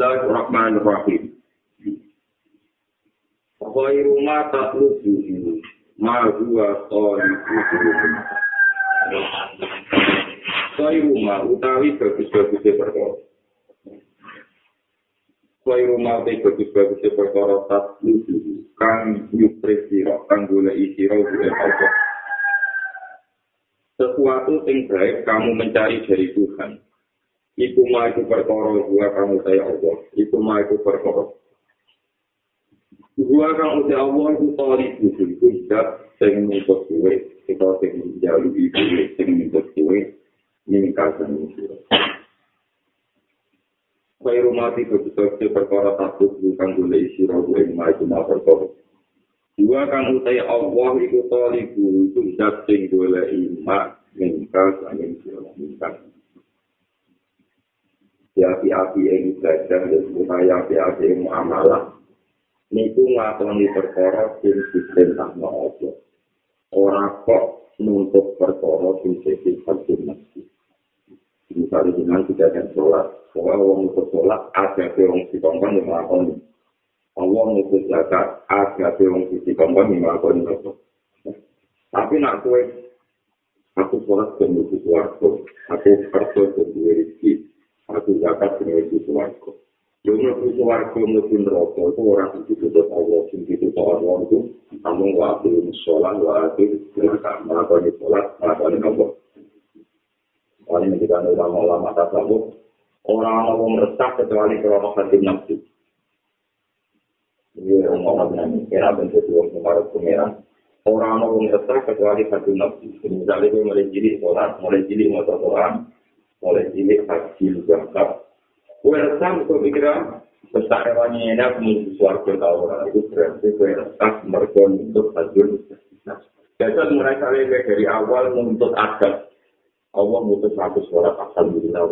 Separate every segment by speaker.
Speaker 1: Bismillahirrahmanirrahim. Khairu ma tatlubu ma huwa khairu. Khairu ma utawi bagus-bagus perkara. Khairu ma utawi bagus-bagus perkara tatlubu kang yupresira kang oleh Allah. Sesuatu yang baik kamu mencari dari Tuhan. Iku ma iku perkara gua kamu saya Allah. Iku ma iku perkara. Gua kamu saya Allah itu tali itu itu tidak sing nuntut kowe, kita sing menjalu iku sing nuntut kowe ningkasan itu. Kaya rumah di kebetulan perkara takut bukan boleh isi rohu yang ma iku ma perkara. Gua kamu saya Allah itu tali itu tidak sing boleh imak ningkasan itu api-api yang ibadah dan supaya api-api yang muamalah. Niku ngelakoni perkara sing diperintah Allah. Ora kok nuntut perkara sing sifat masjid. Misalnya dengan tidak ada sholat, soal orang untuk sholat, ada orang si kongkong yang melakukan. Allah untuk zakat, ada orang si kongkong yang itu. Tapi nak kue, aku sholat ke musuh suarco, aku kerja ke dua rizki, aku zakat menuju suwargo. Yo menuju suwargo menuju neraka itu orang itu tutup Allah, sing tutup Allah itu namun waktu sholat, waktu melakukan sholat, melakukan Allah. Paling ketika ulama-ulama tasawuf, orang-orang meresah kecuali kalau hati nafsu. Ini orang-orang yang kira bentuk dua kemarin pengeran. Orang-orang meresah kecuali hati nafsu. Misalnya mulai jilid sholat, mulai jilid motor Quran, mulai cilik haji zakat. Kue resam itu pikiran hewannya enak menuju suarga orang itu berarti kue resam mereka untuk hajur. Jadi mereka lebih dari awal menuntut adat. Allah mutus satu suara alhamdulillah.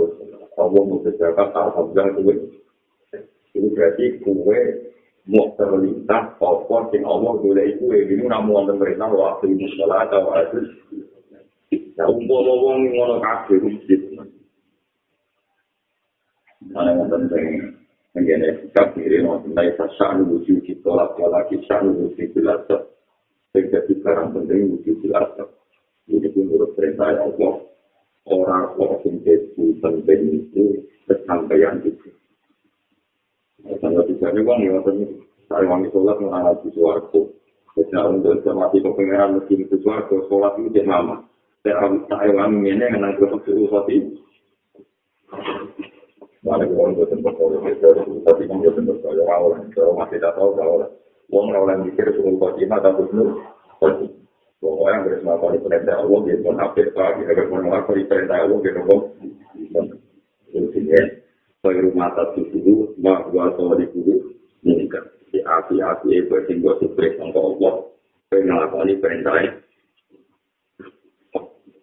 Speaker 1: Allah mutus zakat alhamdulillah itu. Itu berarti kue mau terlintas apa yang Allah boleh itu ini namun pemerintah waktu ini sholat atau itu. Ya umpama wong ngono kabeh masjid. Mana yang penting mengenai sikap diri mau tentang sasar wujud kita lagi lagi sasar wujud jelas terjadi sekarang penting wujud jelas itu menurut perintah Allah orang yang itu penting itu kesampaian itu. Tanda bicaranya bang ya tadi saya wangi sholat mengalami suaraku. Saya untuk mati kepengeran mesin itu suaraku sholat itu dia mama. Saya alami ini dengan aku sholat itu. Mana uang gue tempat kalau gitu, tapi kan gue tempat kalau awal, kalau masih tak tahu kalau uang awal mikir suruh kau cima atau bunuh, pokoknya beres apa di perintah Allah dia pun hampir pagi, agar pun apa di perintah Allah dia terus ini, saya rumah satu dulu, mak gua tahu di dulu, kan di api-api itu tinggal sukses untuk Allah, pengen apa perintah ini.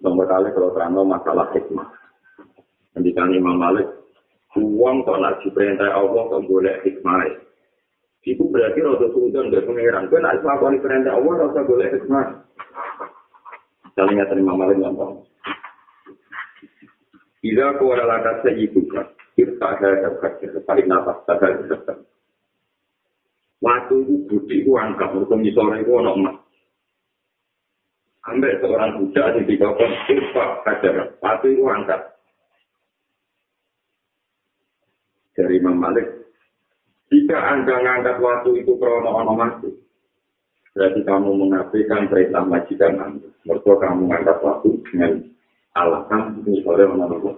Speaker 1: Nomor kali kalau terang masalah hikmah. Nanti kan Imam Malik uang kok nak diperintah Allah kok boleh hikmah. Itu berarti rasa suudon dari pengiran. Kau nak melakukan perintah Allah rasa boleh hikmah. Saling ngerti Imam Malik gampang. Bila kau ada latar sejibuka, kita ada nafas, tak ada kerja. Waktu itu budi itu angkat, untuk misalnya itu anak emas. Ambil seorang budak di bawah kita kajar, waktu itu angkat. Dari Imam Malik. Jika Anda mengangkat waktu itu krono ono mati, berarti kamu mengafikan perintah majikan Anda. Mereka kamu mengangkat waktu dengan alasan misalnya ono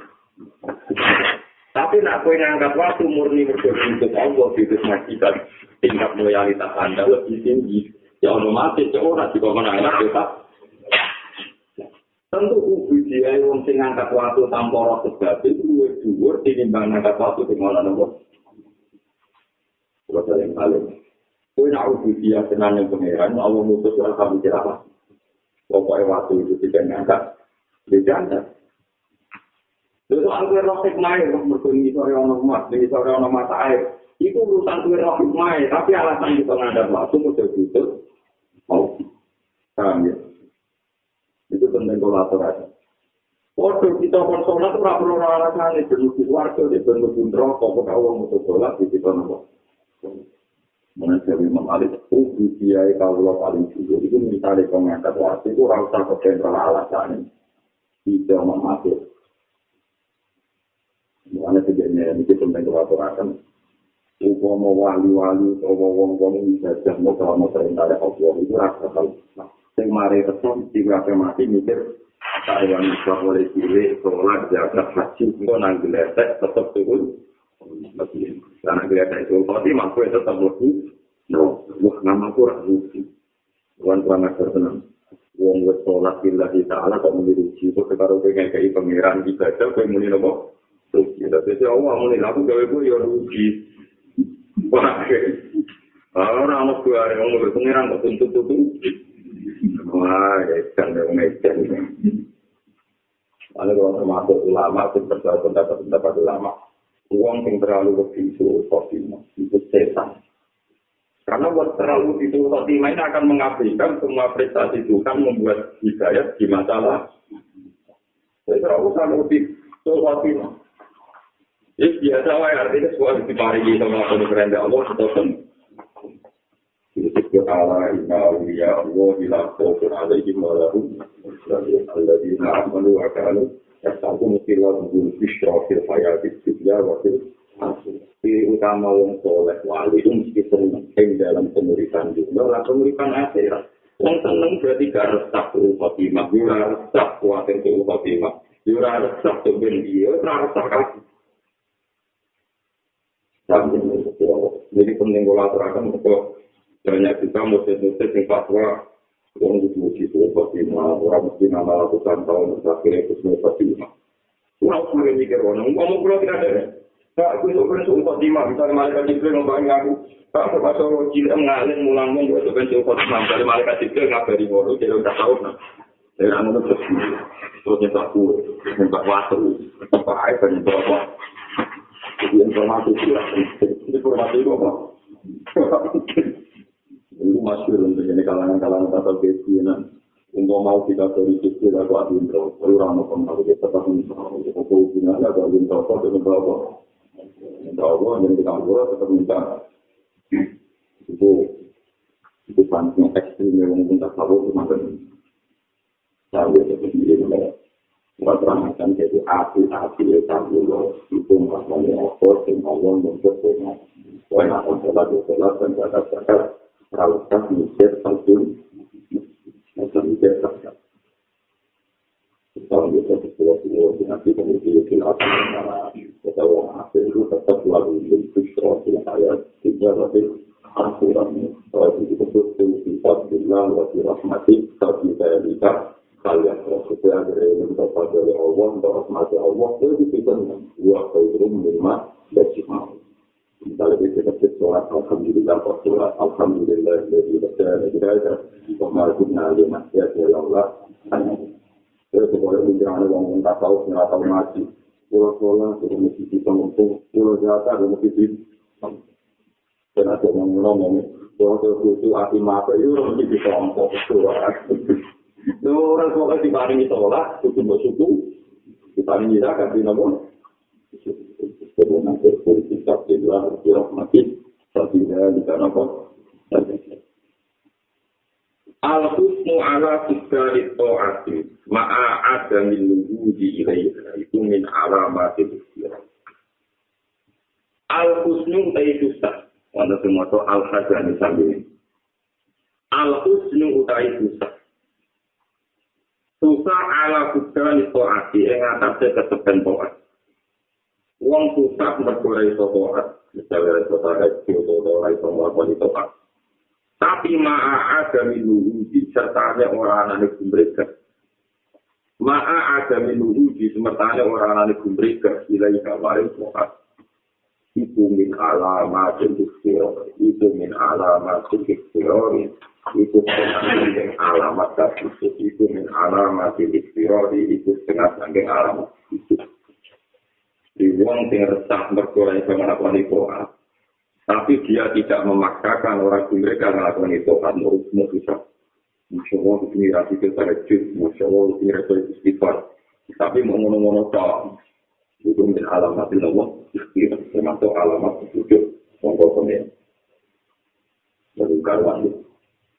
Speaker 1: Tapi nak kau ngangkat waktu murni untuk Allah di majikan, tingkat loyalitas Anda lebih tinggi. Ya ono mati, ya orang juga menangkap kita. Tentu dia yang sing ngangkat waktu tanpa roh sebab itu luwih dhuwur tinimbang ngangkat waktu sing ana nopo. Kulo yang paling. Kowe nak ubi dia tenan yang pangeran, Allah mutus ora kamu kira apa. Pokoknya waktu itu tidak ngangkat, dia jangan. Lalu aku roh hikmah ya, mereka ini sore ono emas, ini sore ono mata air. Itu urusan kue roh hikmah tapi alasan kita ngandar waktu, butuh. Mau. Paham ya? Itu penting kolaborasi. Waduh, kita pun sholat, ora perlu alasan, itu di keluarga, di bentuk bundro, kok kok awang untuk sholat, di kita nopo. Menurut saya Imam Ali, itu kiai kalau paling jujur, itu misalnya pengangkat waktu, itu rasa kekentral alasan. Tidak memati. Mulanya sebenarnya, ini kita penting kewaturakan. Upama wali-wali, atau wong-wong bisa jadi mau kalau perintah Allah, itu rasa kalau. Yang mari resum, tiga mati, mikir, Taiwan bisa boleh pilih sholat jaga haji itu nang geletek tetap turun. Karena geletek itu tapi mampu itu tetap lebih no wah nama aku ragu tuan tuan agar tenang. Wong wes sholat bila kita ala kok muni rugi? Kok sekarang pengen kayak pangeran ibadah kau muni nopo? Rugi. Tapi si Allah muni aku gawe gue ya rugi. Wah orang mau gue ada ngomong pangeran kok tuntut tuntut wah ya kan yang Ada kalau termasuk ulama, itu percaya pendapat-pendapat ulama. Uang yang terlalu begitu, khotimah, itu setan. Karena buat terlalu itu khotimah ini akan mengabaikan semua prestasi Tuhan membuat hidayat di masalah. Jadi terlalu sama itu khotimah. Jadi biasa lah, artinya sebuah diparingi sama penyelenggaraan Allah, itu kan. Itu ala inna awliya Allah ila khawfun alaihim wa lahum الذين آمنوا وكانوا يستعبون في الله بالبشرى في الحياة الدنيا وفي Di utama wong soleh wali itu mesti seneng ing dalam pemuritan dunia lah pemuritan akhirat. Wong seneng berarti gak resah tuh khotimah, ora resah kuatir tuh khotimah, ora resah tuh ben dia, ora resah kaki. Jadi penting kalau aturakan untuk banyak juga murid-murid yang fatwa Wong itu mesti suruh Fatimah, orang mesti nama lakukan tahun terakhir itu suruh Fatimah. Orang suruh mikir orang, ngomong pulau tidak ada. Pak, aku itu kan suruh Fatimah, misalnya malaikat Jibril ngomongin aku. Pak, aku pas orang cilik mengalir mulang mung, itu kan suruh Fatimah, misalnya malaikat Jibril ngabari ngoro, jadi udah tahu nah. Dari anu terus, terus nyetak kue, nyetak waktu, nyetak air, dan nyetak apa. Informasi itu, informasi itu apa? Itu masyur untuk ini kalangan-kalangan kata kebianan untuk mau kita dari kecil aku adun terus perlu ramah pengaruh kita tetap misalnya aku hubungan aku adun terus aku adun terus aku adun terus aku tetap minta. Itu itu pancing ekstrim yang mungkin tak tahu cuma kan saya itu sendiri mereka buat terangkan jadi api-api ya tahu loh itu masalahnya apa sih Allah membuatnya Wah, aku sholat, sholat, dan zakat-zakat, rautas mikir satu macam mikir satu kalau kita sesuatu semua nanti kemudian kita akan mengarah kita orang asing itu tetap lalu untuk sesuatu yang saya tidak lebih aturan kalau itu disebut sifat bila wajib rahmati tapi saya bisa kalian maksudnya agar mendapat dari Allah untuk rahmati Allah itu kita dua kali menerima dan misalnya kita cek sholat alhamdulillah kok sholat alhamdulillah jadi baca kita ada kemarin nanti masih ada Allah terus boleh bicara orang yang tak tahu nggak tahu ngaji pulau sholat itu mesti kita ngomong pulau jatah itu mesti kita dan ada yang ngomong pulau itu hati mata itu mesti bisa ngomong sholat itu orang sholat diparingi sholat itu bersyukur diparingi zakat di nomor Sebelum nanti bersikap di luar dirahmati, tapi tidak apa. Al-husnu ala tiga ta'ati ma'a ada min wujudi ilaiha itu min alamati istilah. Al-husnu utai susah. Wanda semua itu al-hajani sambil Al-husnu utai susah. Susah ala tiga ta'ati yang atasnya kesepen ta'ati. Wong susah mergulai sotohat, misalnya sotohat itu, sotohat itu, melakukan itu, Tapi ma'a ada minuhu di sertanya orang anak mereka. Ma'a ada minuhu di sertanya orang anak mereka. Ilai kamarin sohat. Itu min alamat ikhtiar. Itu min alamat ikhtiar. Itu setengah alamat itu. Itu min alamat ikhtiar. Itu setengah alamat itu. Di wong sing resah mergo ora iso nglakoni. Tapi dia tidak memaksakan orang mereka melakukan itu kan menurutmu bisa. Masya Allah, ini rasi kita rejut. Masya Allah, ini rasi istighfar. Tapi mau ngono-ngono tok. Itu min alamat Allah. Termasuk alamat sujud. Monggo komen. Lalu karuan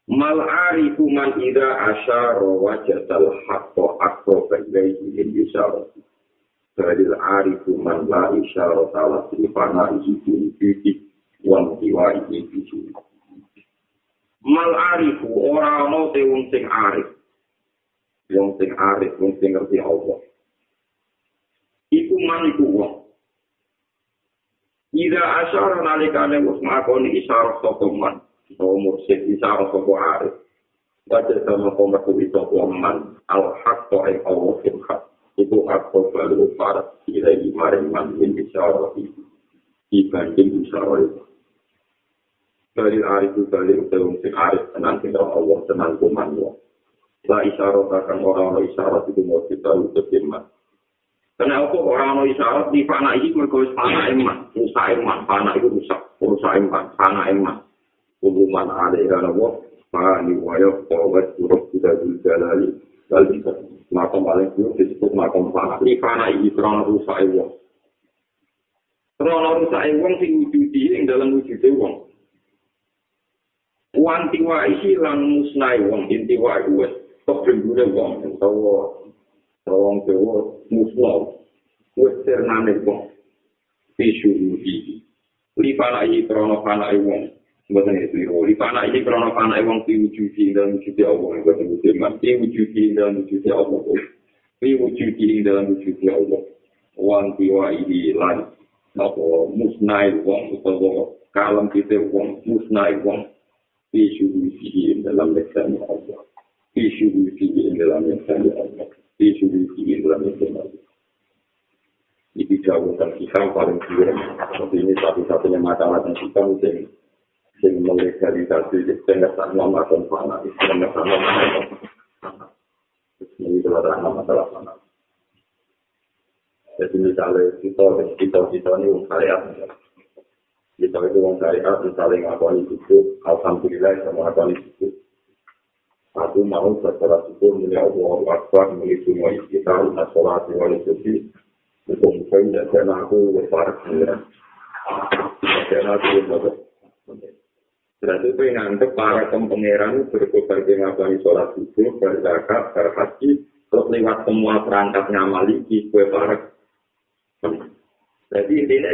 Speaker 1: Mal arifu man ida asyara wajadal haqqo akro bagai ingin isyara. Badil arifu man la isyara salah silifana isi budi wang tiwa budi. Mal arifu ora ono te wong sing arif. Wong sing arif, wong sing ngerti Allah. Iku man iku wong. Ida asyara nalikane wis makoni isyara sapa man. Sopo mursid bisa sopo arif. Baca sama komerku itu waman. Al-haq to'e Allah fil haq. Itu aku baru para ilai maring manwin isyarah itu. Dibanding isyarah itu. Dari arif itu dari utawung sing arif tenang kita Allah tenang kuman Allah. La isyarah akan orang-orang isyarah itu mau kita untuk firman. Karena aku orang-orang isyarat di panah ini mereka panah emas, rusak emas, panah itu rusak, rusak emas, panah emas. hubungan ada yang apa fani wayo kawat suruh kita jalali lalu makam paling dulu disebut makam fana ini fana ini terang rusak wong. Terang rusak wong sing wujudi yang dalam wujud wong. Wanti wa isi lang musnai wong inti wa wes. Tok bendune wong? Utawa wong dewa musnau wes ternane wong. Pisu wujudi. Li fana ini terang fana wong Bukan itu, di panah ini karena panah wong diwujudi dalam wujudi Allah, bukan wujud mas, diwujudi dalam wujudi Allah, diwujudi dalam wujudi Allah, wong tiwa ini lan, apa musnai wong, atau kalam kita wong, musnai wong, diwujudi dalam lesan Allah, diwujudi dalam lesan Allah, diwujudi dalam lesan Allah. Ini jauh dan kita paling kira, ini satu-satunya yang kita mesti sing melegalisasi pengesan nama dan fana pengesan nama dan fana ini adalah masalah fana jadi misalnya kita kita kita ini orang syariat. Kita itu orang syariat misalnya ngakoni itu alhamdulillah sama ngakoni itu aku mau secara syukur melihat Allah Akbar melihat semua kita nasolat wali suci itu mungkin dan aku besar dan aku besar Berarti itu nganggep para pempengeran berkobar di ngabani sholat subuh, berzakat, berhaji, terus lewat semua perangkat ngamal ini, gue para. Jadi intinya,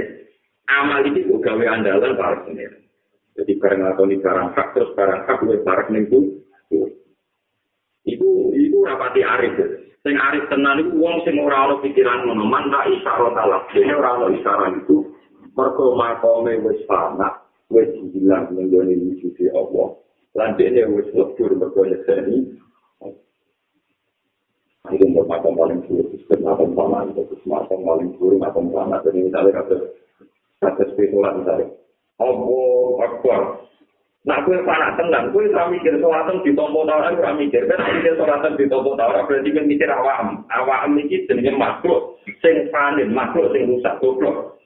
Speaker 1: amal ini juga gawe andalan para pengeran. Jadi barang atau ini barang hak, terus barang hak gue para minggu. Itu, itu rapati arif. Sing arif tenan itu wong sing ora ana pikiran man tak isyarat Allah. Dene ora ana isyarat itu. Mergo makome wis panak, wis hilang menggone wujud Allah. Lan dene wis lebur berkonya seni. Itu mau makam paling sulit, sistem makam paman, terus makam paling sulit, makam paman. Jadi misalnya kata, kata spiritual misalnya, Allah Akbar. Nah, kue panak tenang, kue tak mikir sholatnya di tompo tawar, kue mikir. Kan mikir sholatnya di tompo tawar, berarti kan mikir awam. Awam ini jenisnya makhluk, sing panin, makhluk sing rusak, goblok.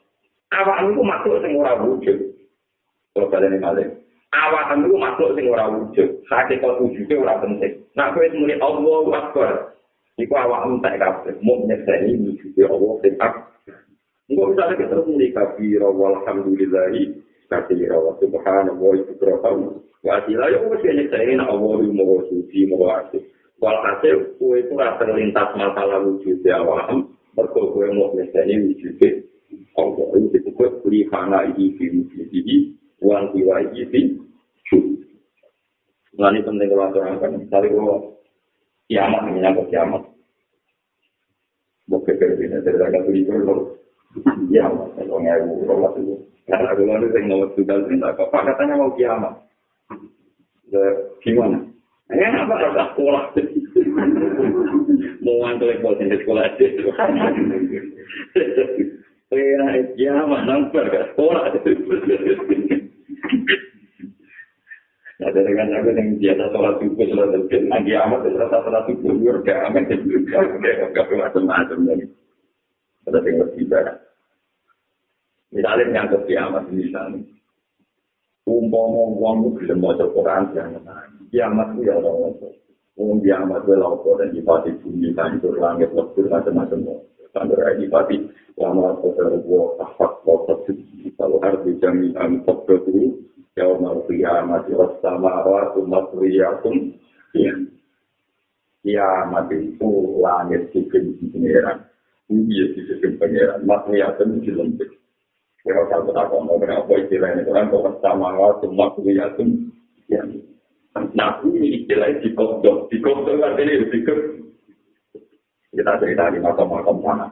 Speaker 1: Awam itu makhluk sing ora wujud. Kalau kalian ini Awakan itu makhluk sing ora wujud. Hakikat wujudnya ora penting. Nah, kowe muni Allah Akbar. Iku awak entek kabeh. Mau nyekseni wujudnya Allah sing ak. Enggak bisa lagi terus muni kabira walhamdulillahi kabira wa subhanallah itu berapa. Wa asila ya wis nyekseni Allah mau suci mau asih. Walhasil kowe itu rasa terlintas masalah wujudnya awam. Mergo kowe mau nyekseni wujudnya Allah. Itu disebut lihana ini di wujudnya jiwa ini Nah ini penting kalau aturakan, misalnya kalau kiamat, menyangkut kiamat. Bukan berbeda dari agak beli dulu. Kiamat, kalau ngewu, kalau itu. Karena aku lalu saya ngomong juga, tidak apa katanya mau kiamat. Gimana? Ya, apa kata sekolah? Mau ngantuk ekor di sekolah aja. Ya, kiamat, nampak ke sekolah. Dari kan aku yang biasa sholat subuh, sholat subuh, lagi amat, sholat sholat subuh, gue udah amat, gak macam-macam lagi. Yang lebih baik. Misalnya nyangkut kiamat, misalnya. Umpama uang itu bisa mau Quran, jangan Kiamat itu ya Allah. Wong kiamat kuwi lapo dan dipati bumi hancur langit lebur macam-macam. Sampai lagi dipati lama kotor gua tahap kotor kalau harus dijaminan kotor itu was sama wa umat riyakum ya kiamat itu langit bikin pengeran. Bumi bikin pengeran. Makriyatun di lembek kalau satu tak mau berapa istilahnya. Kan kok sama wa umat riyakum ya Nah, ini istilah di kodok. Di kodok artinya lebih ke kita cerita di makam-makam sana.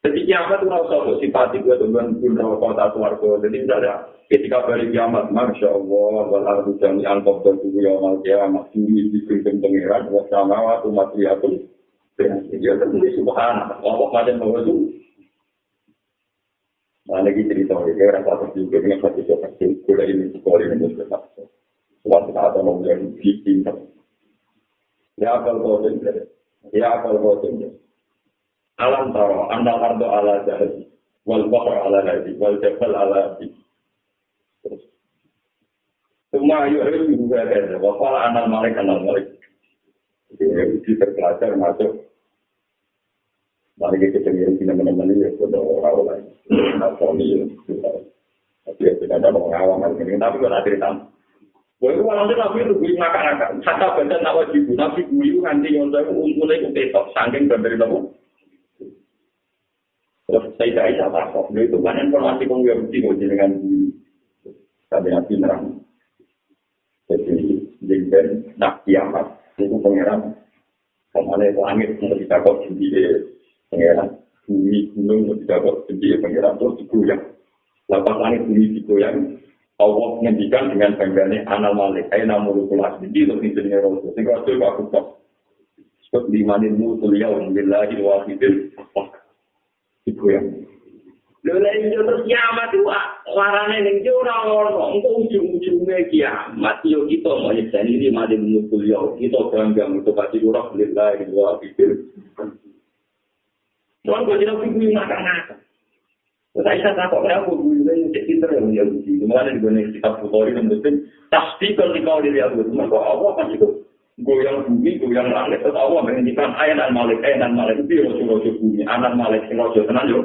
Speaker 1: Jadi kiamat itu rasa simpati gue dengan pun rokok satu warga. Jadi misalnya ketika balik kiamat, Masya Allah, walau hujan yang angkop dan tubuh yang mal kiamat, bumi dipimpin pengiran, sama waktu mati aku, dia tertulis subhanallah, Allah macam bahwa itu. Nah, lagi cerita, dia orang satu juga dengan satu seperti kuda ini sekolah ini muslim. suatu saat orang yang bikin ya akal bodoh ya akal bodoh alam taro anda ardo ala jahat wal bahr ala nabi wal jabal ala nabi semua ayu harus juga ada wafal anal malik anal malik jadi terpelajar masuk Mari kita cari kita menemani ya sudah orang lain, atau ini, tapi ya tidak ada awam ini, tapi kalau cerita Wah itu malah nabi itu gue ngakak-ngakak. Kata baca tak wajib. Nabi gue itu nanti nyontek untungnya itu petok. Sangking dari tamu. Terus saya tidak bisa takut. Itu kan informasi kong Yahudi gue dengan Tapi nabi nerang. Jadi jengben nak kiamat. Itu pengeran. Kemana itu langit mau ditakut sendiri pengeran. Bumi gunung mau ditakut sendiri pengeran. Terus digoyang. Lepas langit bumi digoyang. Allah ngendikan dengan banggane anal malik ayo namul kula iki lho sing jenenge rasul sing rasul kok aku kok sebab di mana mu kuliah billahi wahidil iku ya lho lha iki terus kiamat itu warane ning ora ono engko ujung-ujunge kiamat yo kita mau nyekani di mana mu kuliah kita bangga untuk pasti ora billahi wahidil Tuhan kau tidak pikir makan-makan. Saya bisa takut ya, dulu ini cek pinter yang dia uji. Kemarin di kitab Bukhari dan Muslim, pasti kalau di kau dari aku, maka Allah kan itu goyang bumi, goyang langit, terus Allah menghentikan ayat malik, ayat malik itu rojo rojo bumi, anak malik, rojo tenang yo.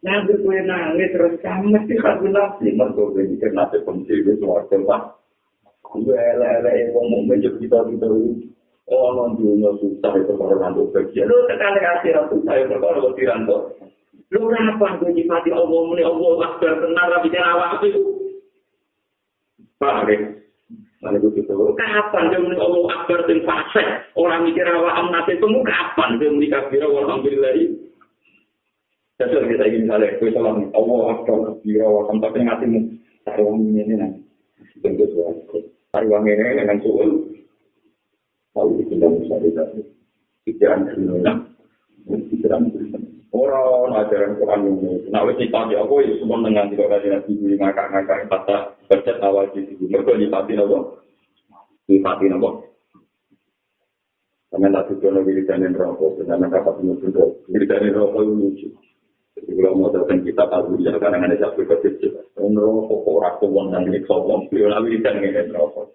Speaker 1: Nanti gue nangis terus kamu mesti aku nafsi, mereka gue mikir nafsi penci itu suarga pak. Gue ele-ele yang mau menjadi kita kita Oh, non susah itu kalau nanti bagian. Lu sekali akhirat susah itu kalau lebih ranto. Lu kenapa gue nyipati Allah muni Allah akbar benar tapi jangan awak itu. Paham gue gitu. Kapan dia muni Allah akbar dan fase? Orang mikir awak amat itu mu kapan dia muni kafir alhamdulillah ini. Jadi kita ingin misalnya, gue salam Allah akbar kafir alhamdulillah tapi ngatimu. Taruh ini ini nanti. Tentu suatu. Taruh ini dengan suul. tahu itu yang bisa dikasih pikiran dunia pikiran orang ajaran Quran ini nah wes nyipati aku ya semua dengan tidak ada nabi ini ngakak-ngakak kata bercet awal di situ mereka nyipati apa nyipati apa Kami tak suka nabi wiridanin rokok, karena kapak menutup rokok. Wiridanin rokok itu lucu. Jadi kalau mau datang kita tahu ya kadang ada satu kecil. Rokok kok rakyat uang dan milik sombong. Beliau wiridanin rokok.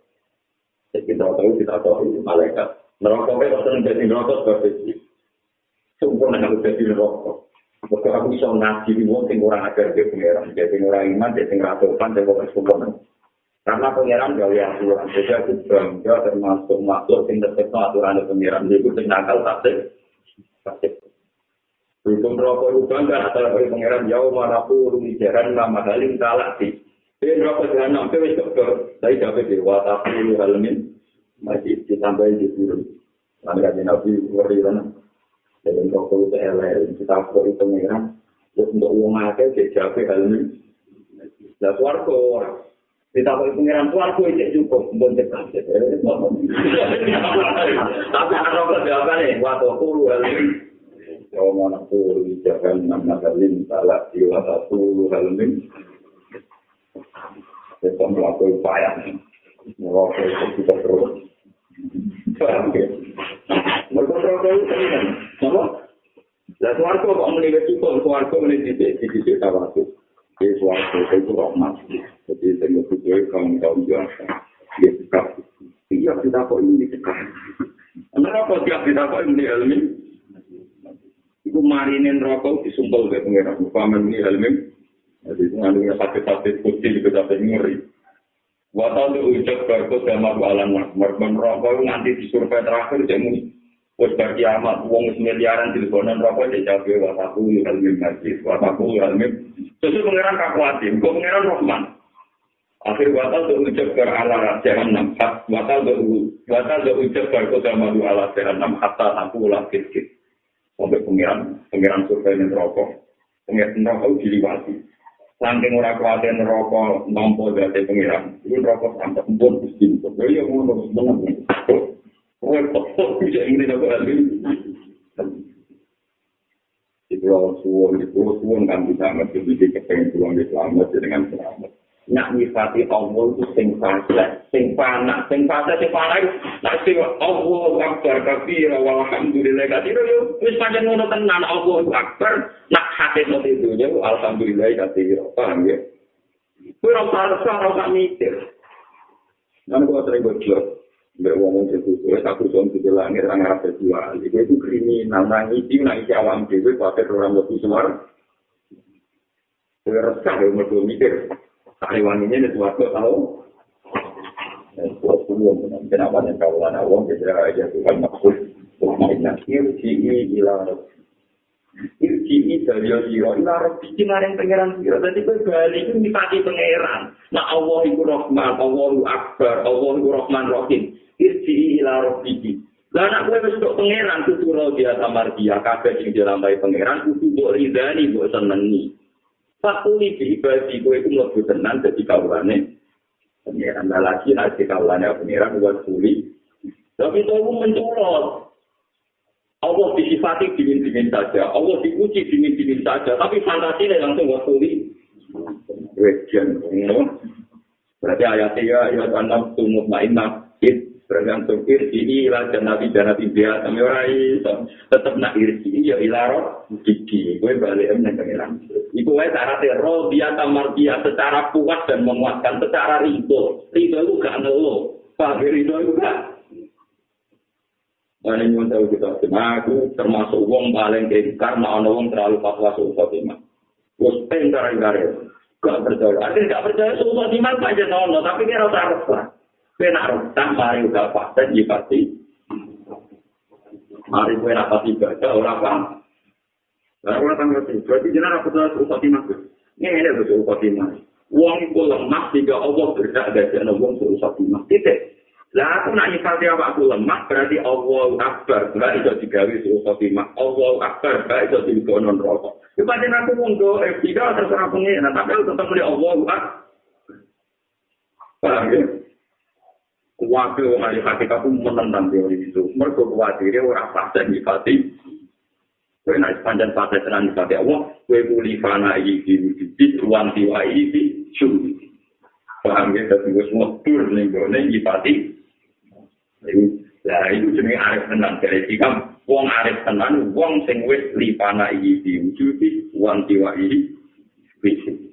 Speaker 1: kita tahu kita tahu malaikat neraka itu akan menjadi neraka seperti sempurna kalau jadi neraka Maka aku bisa ngaji di wong sing orang agar dia pengeran, dia orang iman, dia sing ratukan, dia bukan sempurna. Karena pengeran jauh yang aturan, jadi aku bangga termasuk makhluk sing tetap aturan pengeran, dia itu sing nakal tasik. Hukum rokok itu bangga, asal dari pengeran jauh mana pun, jaran nama halim talak sih. Dia rokok jahanam, itu wis dokter, saya dapat di watafu halamin, masih ditambahin di turun. Nanti kan nabi ngeri kan. Dan rokok itu LR, kita kok itu merah. Terus untuk uang akhir, dia jawab hal ini. Nah, suarco. Kita kok itu merah, suarco itu cukup. Untuk cekak, Tapi rokok jawaban nih, watafu hal ini. Kalau mana pun, jangan nama kalian salah di watafu hal ini. Kita melakukan upaya. Merokok itu kita terus. Mereka terlalu tenang. Kenapa? Lah suarco kok muni wis cukup suarco muni dite dite cita waktu. Ya suarco itu rahmat. Jadi saya mau kudu kaum kaum biasa. Ya sikap. Iya kita kok ini dicekak. Kenapa dia kita kok ini elmin? Iku marinin rokok disumpel ke pengen aku paman ini elmin. Jadi itu ngandungnya sakit-sakit putih juga sampai ngeri. Watal itu ucap berkut sama balan merban rokok nganti disurvei terakhir jadi Wes bar kiamat wong wis miliaran teleponan rokok jadi jabe wataku ilmi ngaji wataku ilmi sesuai pengiran kakuatin kok pengiran Rahman akhir watal tuh ucap ber ala jahan enam hat watal tuh watal tuh ucap ber kota madu ala jahan enam hatta aku ulah kit sampai pengiran pengiran survei rokok pengiran rokok diliwati Saking ora kuatir neraka nampa dadi pengiran. Iku neraka sampe pun Gusti. Lha ya ngono meneng. Kowe kok bisa ngene kok ali. Itu suwon itu suwon kan bisa ngerti iki kepengen pulang selamat dengan selamat. Nak nyifati Allah itu sing fasa, sing panak, sing fasa, sing panak itu nanti Allah akbar kafir, walhamdulillah kafir, yo wis pancen ngono tenan Allah akbar, nak hati itu yo alhamdulillah kafir, paham ya? Kue rasa rasa rasa mikir. Nanti gua sering bocor, berwong itu, kue satu tahun di langit orang Arab jual, itu itu kriminal, nangisi, nangisi awam dewi, pakai orang lebih semar. Kue resah, yo mereka mikir. Taiwan ini itu waktu tahu. Kenapa yang kau lana wong kita aja Tuhan maksud Inna irji'i ila Irji'i dari siro Ila rabbi yang pengeran siro Jadi kebalik itu dipati pengeran Nah Allah itu Rahman Allah itu Akbar Allah itu Rahman Rahim. Irji'i ila rabbi. Lah anak gue besok pengeran Kutu roh dia tamar dia. Kabeh yang dilambai pengeran Kutu buat ridhani buat senengi Fakuli di ibadi gue itu lebih tenang jadi kawannya. Pengiran lagi nanti kawannya pengiran buat kuli. Tapi itu mencolot. Allah disifati dingin-dingin saja. Allah diuji dingin-dingin saja. Tapi fantasinya langsung buat kuli. Wejian. Berarti ayatnya ya, ya, anam tumut ma'inah. Bergantung irsi ila jannati jannati dia kami ora iso tetep nak irsi ya ilaro gigi gue balik nang pengiran iku wae syaratnya ro dia tamar dia secara kuat dan menguatkan secara ridho ridho itu gak nelo pak ridho itu gak? Mana yang tahu kita. Aku termasuk wong paling kayak karena ono wong terlalu fatwa suhu khotimah. Gus pengar enggak gak percaya. Akhirnya gak percaya suhu khotimah aja nono, tapi dia harus lah. Kue nak rutang, mari udah fakta, ya pasti. Mari kue nak pasti baca, orang. Lalu orang tanggal itu, berarti jenar aku telah suruh khotimah. Ini ada suruh khotimah. Uang itu lemah, sehingga Allah berdak ada jana uang suruh khotimah. Titik. Lah aku nak nyifati apa aku lemah, berarti Allah akbar. Enggak itu digawi suruh khotimah. Allah akbar, enggak itu digonon rokok. Ibadah aku monggo, eh, tidak terserah pengen. Tapi aku tetap melihat Allah akbar. Paham ya? Wakil wong ahli hakikat pun menentang teori itu. Mereka khawatirnya orang fase nyifati. Kue naik panjang fase tenan nyifati Allah. Kue muli fana iki di ruang tiwa iki syuri. Paham ya, tapi gue tur nih gue nih nyifati. Nah itu jenis arif tenan. Jadi jika wong arif tenan, wong sing wis li fana iki di wujudi ruang tiwa iki. Ora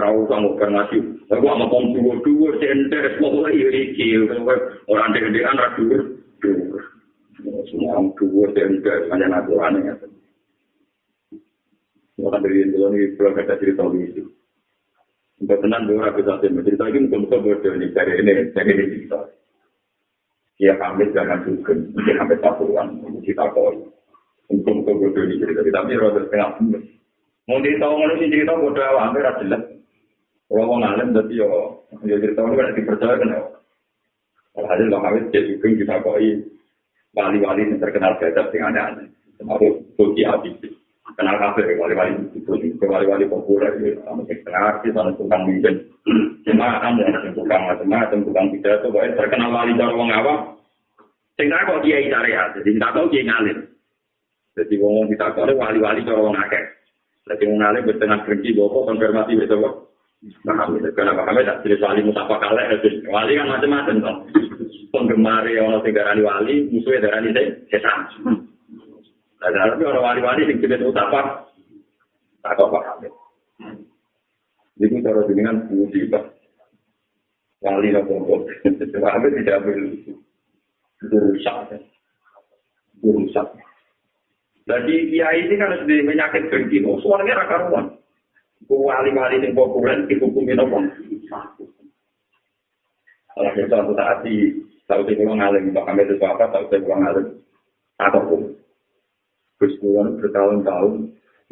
Speaker 1: usah ngoper nasi. Aku mau ngomong dhuwur-dhuwur center pokoke yo iki ora ndek-ndekan ra dhuwur. Semua orang dhuwur center hanya aturan ya. Ora dari itu ini belum ada cerita itu. Untuk tenang dulu aku tak cerita ini mungkin bodoh nih dari ini dari ini cerita. Ya kami jangan juga mungkin sampai satuan kita koi. Mungkin bodoh nih cerita tapi rada setengah Mau ditahu mana sih cerita bodoh awal hampir jelas. Kalau mau ngalim berarti yo yo cerita ini kan dipercaya kan ya. Hasil lo kawin jadi juga kita koi wali-wali yang terkenal gajah dengan aneh. Termasuk Boki Abi. Kenal kafe wali-wali itu wali-wali populer gitu. Sama setengah artis, sama tukang mimpin. Cuma kan ya tukang macam-macam, tukang pidato, terkenal wali cara wong awam. Sehingga kok dia syariat, jadi tidak tahu dia ngalim. Jadi ngomong kita kok wali-wali cara wong akeh. Jadi wong ngalim bertengah kerja, bawa konfirmasi besok. Nah, Hamid tak jadi wali mutafak kalah, wali kan macam-macam toh. Penggemar yang orang wali, musuhnya darani setan. Nah, tapi orang wali-wali yang jadi mutafak, tak kok Pak Hamid. Jadi cara dengan budi Pak. Wali nopo Pak Hamid tidak begitu. rusak. Rusak. Jadi kiai ini kan sudah penyakit begini, oh, suaranya raka ruang. Wali-wali yang populer dihukumi apa? Kalau kita suatu saat di tahu saya pulang alim, Pak Kamil itu apa, tahu saya pulang alim. Apapun. Terus bertahun-tahun,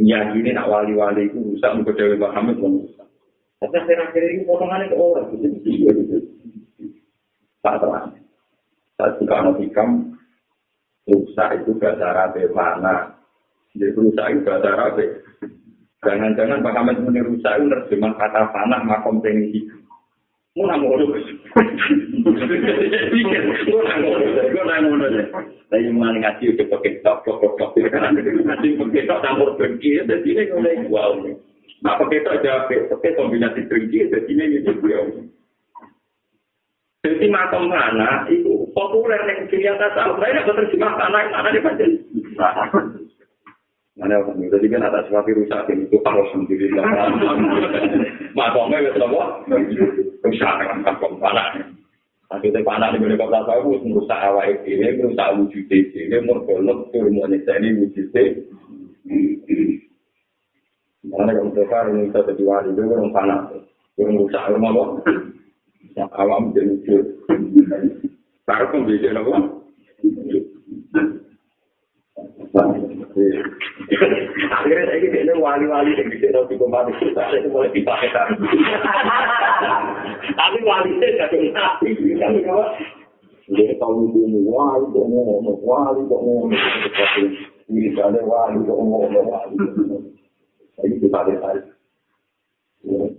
Speaker 1: ini nak wali-wali itu rusak, muka Dewi Pak Kamil itu rusak. Tapi akhir-akhir ini potongannya ke orang, itu Tak terang. Saat juga anak rusak itu bahasa Arabe mana? Jadi rusak itu bahasa Arabe. Jangan-jangan Pak Kamil itu rusak itu terjemah kata panah makom tinggi. Mau. Pikir, mau nang ngono. Gue nang ngono deh. Tapi mau ngaji udah pakai tok tok tok. Ngaji pakai tok campur bengki, jadi ini ngono wow. Nah pakai tok jawab, pakai kombinasi bengki, jadi ini gitu wow. Jadi makam mana itu populer yang kiri atas. Saya nggak terjemah tanah mana di. Mana orang itu jadi kan atas sesuatu rusak ini itu harus sendiri. Makamnya itu apa? Rusak dengan kampung panah. Nanti itu panah di mana kota tahu merusak awal ini, merusak wujud ini, mergolok turun wanita ini wujud ini. Mana kalau kita ini kita wali itu orang panah, orang rusak rumah apa? awam jadi lucu. Baru pembeda apa? Akhirnya saya ini wali-wali yang bisa nanti kembali kita, itu mulai dipakai Tapi wali saya tidak apa? Dia tahu itu wali kok ngomong, wali kok ngomong, ini ada wali kok ngomong, wali. Jadi kita lihat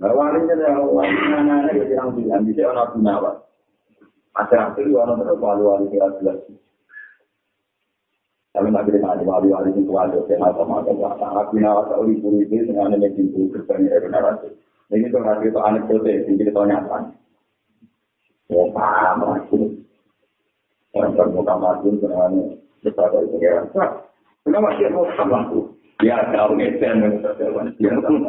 Speaker 1: Wali jadi wali mana ada yang bilang bisa orang gunawan. Ada akhir orang terus wali-wali kira jelas. Tapi nggak bisa ada wali-wali itu ada yang macam-macam. Sangat gunawan kalau di puri itu dengan ada yang pintu kerjanya benar aja. Ini tuh nggak itu anekdote, ini kita nyata. Ya paham lagi. Orang termuka mati dengan besar dari pengiran. Kenapa dia mau sama aku? Ya, tahu nih, saya terjadi. Ya, tahu.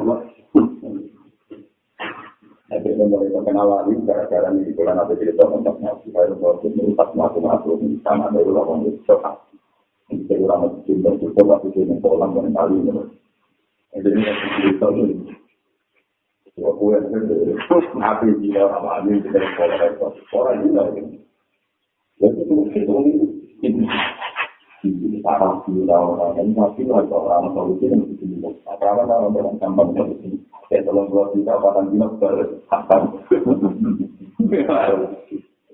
Speaker 1: Tapi mulai terkenal lagi gara-gara di bulan apa cerita tentang nabi baru baru merusak masuk-masuk sama dari orang itu Jadi orang itu cinta itu tapi cinta kolam dan kali ini. Jadi ini cerita ini. Dua kue itu nabi dia apa ini dari kolam itu orang juga ini. Jadi itu itu ini ini parah sih orang ini tapi orang orang itu yang itu apa apa orang gampang itu kayak tolong juta patang dino berhasil.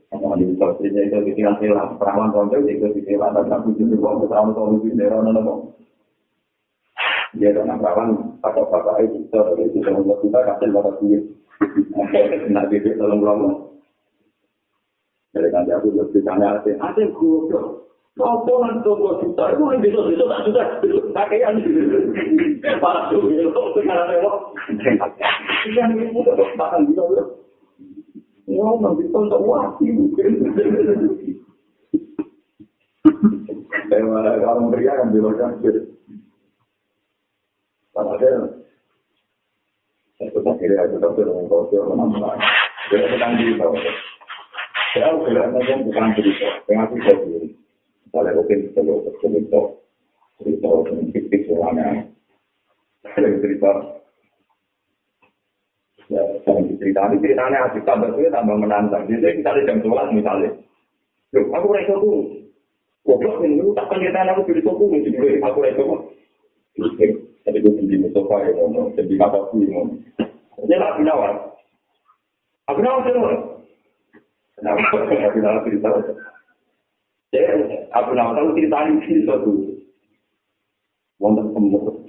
Speaker 1: Kalau di sosialnya itu ketika saya perawan konten itu ketika ada satu juta uang perawan konten itu dari mana nopo. Dia dengan perawan pakai pakai itu itu tolong dua juta kasih bapak duit. Nah bibit tolong dua Jadi kan aku udah ditanya, ada goblok. Apa nanti tunggu juta? Itu yang besok besok tak juta pakaian. Para tuh kok sekarang lewat. Yang ini udah makan gitu ya. Ya, nanti tonton wati mungkin. Kalau pria kan bilang kan gitu. Padahal itu tak kira itu tak kira untuk kau mana Dia sedang di bawah. Saya kira macam bukan cerita, dengan cerita sendiri. Misalnya mungkin kalau cerita cerita fiktif orangnya, ada cerita ya jangan diceritani ceritanya asik tambah sulit tambah menantang. Jadi misalnya jam sholat misalnya, Loh, aku rasa tuh, goblok nih, lu tak pengertian aku jadi tuh, jadi aku rasa tuh. Jadi gue di Mustafa ya, ngomong, jadi kata gue ngomong. Dia lah binawar. Aku nawar sih, Kenapa? Aku nawar cerita. Jadi, aku nama tahu cerita ini sih satu. Wonten pembuat.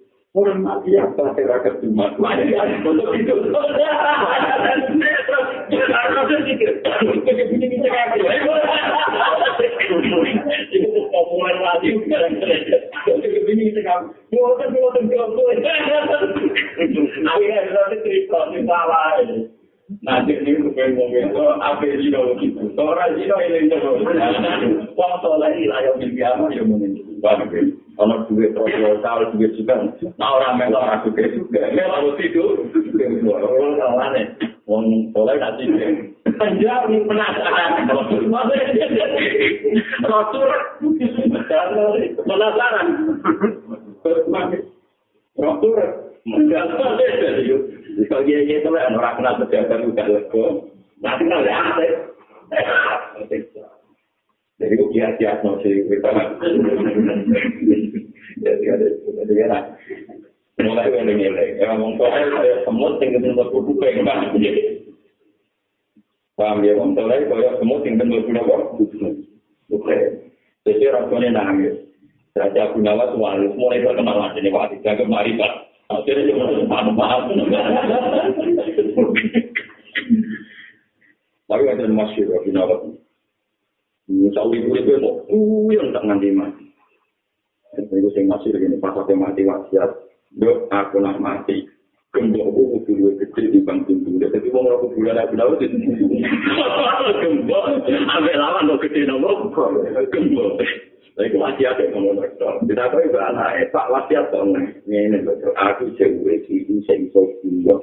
Speaker 2: Orang. Nanti ini gitu. Orang zino ini lah yang mimpi apa yang mungkin. Kalau duit proposal, duit juga. Nah orang melok aku kayak juga. Melok tidur. Orang kawane. Wong soleh tak tidur. Panjang penasaran. Rasul penasaran. Rasul Kalau dia itu orang kenal pejabat juga lego. Nah kenal ya Jadi kok dia siap no sih kita. Jadi ada jadi ada. Mulai dari ini, ya ngomong soal saya semut tinggal buku yang mana Paham ya, ngomong soal saya semut tinggal di tempat buku Oke. Jadi rasanya nangis. Raja Gunawan Tuhan, mulai terkenal aja nih, Pak. Jangan kemari, Pak. Akhirnya cuma paham-paham. Tapi ada masyur, Rabi Nawat. Misal ibu itu mau uyang tak nganti mati. Itu yang masih begini, pas aku mati wasiat. Dok, aku nak mati. Gembok aku kudu luwih gede di bang pintu. Jadi mau aku bulan aku tahu itu. Gembok, ambil lawan lo gede nopo. Gembok. Tapi wasiat yang ngomong dokter. Kita tahu anak Pak wasiat dong. Ini dokter. Aku cewek itu saya bisa juga.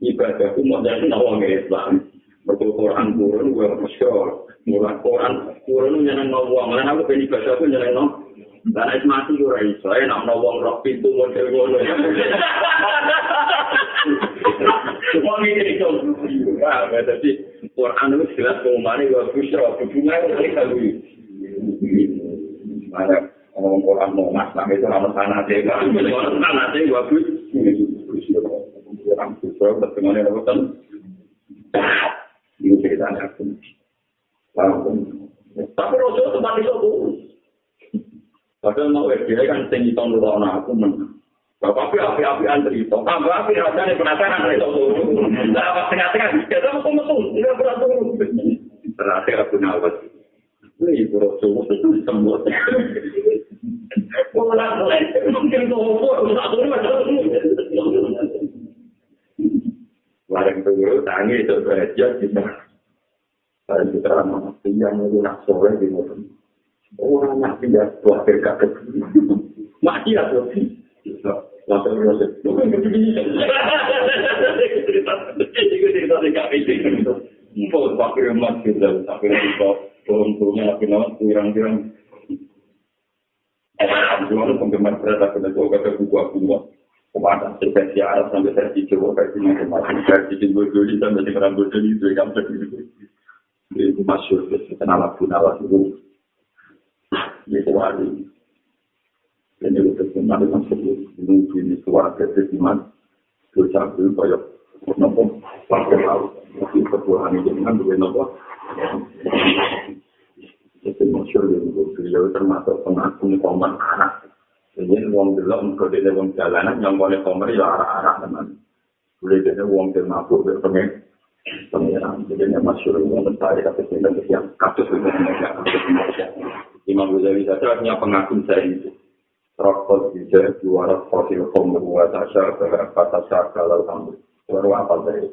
Speaker 2: Ibadahku mau jadi nawang Islam. Betul Quran turun, gue masyur. Murah Quran turun jangan nawang. Lain aku pengen ibadahku jangan nawang. Karena itu mati gue iso. Saya nak nawang roh pintu model ngono. Semua mikir itu. Wah, jadi Quran itu jelas pengumumannya gue busro. Hubungan itu kalau ada ngomong Quran mau mas, tapi itu nama tanah deh, kan? Tanah deh, bagus. Orang susah, bertemu dengan orang Ini ceritanya aku. Tapi Rasul tempat itu turun. Padahal mau dia kan tinggi tahun dulu anak aku menang. Bapak api api antri itu, tambah api rasanya penasaran dari itu. Nah, apa tengah-tengah? Kita mau metu, tidak berat turun. Terakhir aku nawat. Ini Rasul itu semut. Pulang mulai, mungkin ngompor, tak turun Larang tunggu, tangi itu saja kita. Saya kita mati yang itu nak sore di musim. Orang mati ya, buat berkat Mati ya, tuh. Langsung proses. Bukan begini. Cerita, cerita di KPC. Mau pakai emas kita, pakai emas. Turun-turunnya, pakai emas, kurang-kurang. Jual penggemar berat, aku dah kata buku-buku. Versi Arab sampai versi Jawa versi macam-macam versi di Bojoli sampai di Kerang Bojoli itu yang terjadi itu masyur kenal aku. Nawas itu itu wali dan itu terkenal dengan sebut mungkin suara keseimbangan dosa itu kayak nopo pakai laut mungkin ketuhanan dengan dua nopo itu masyur itu beliau termasuk pengakuan koman anak Ini wong delok mergo dene wong jalanan nyongkone komer ya arah-arah teman. Boleh dene wong del mabuk be pengen pengiran. Jadi ini masyur wong mentari tapi sing dan siang kasus itu Imam Ghazali saja punya pengakuan saya itu. Rokok juga juara fosil komer wa tasya kata tasya kalau kamu baru apa dari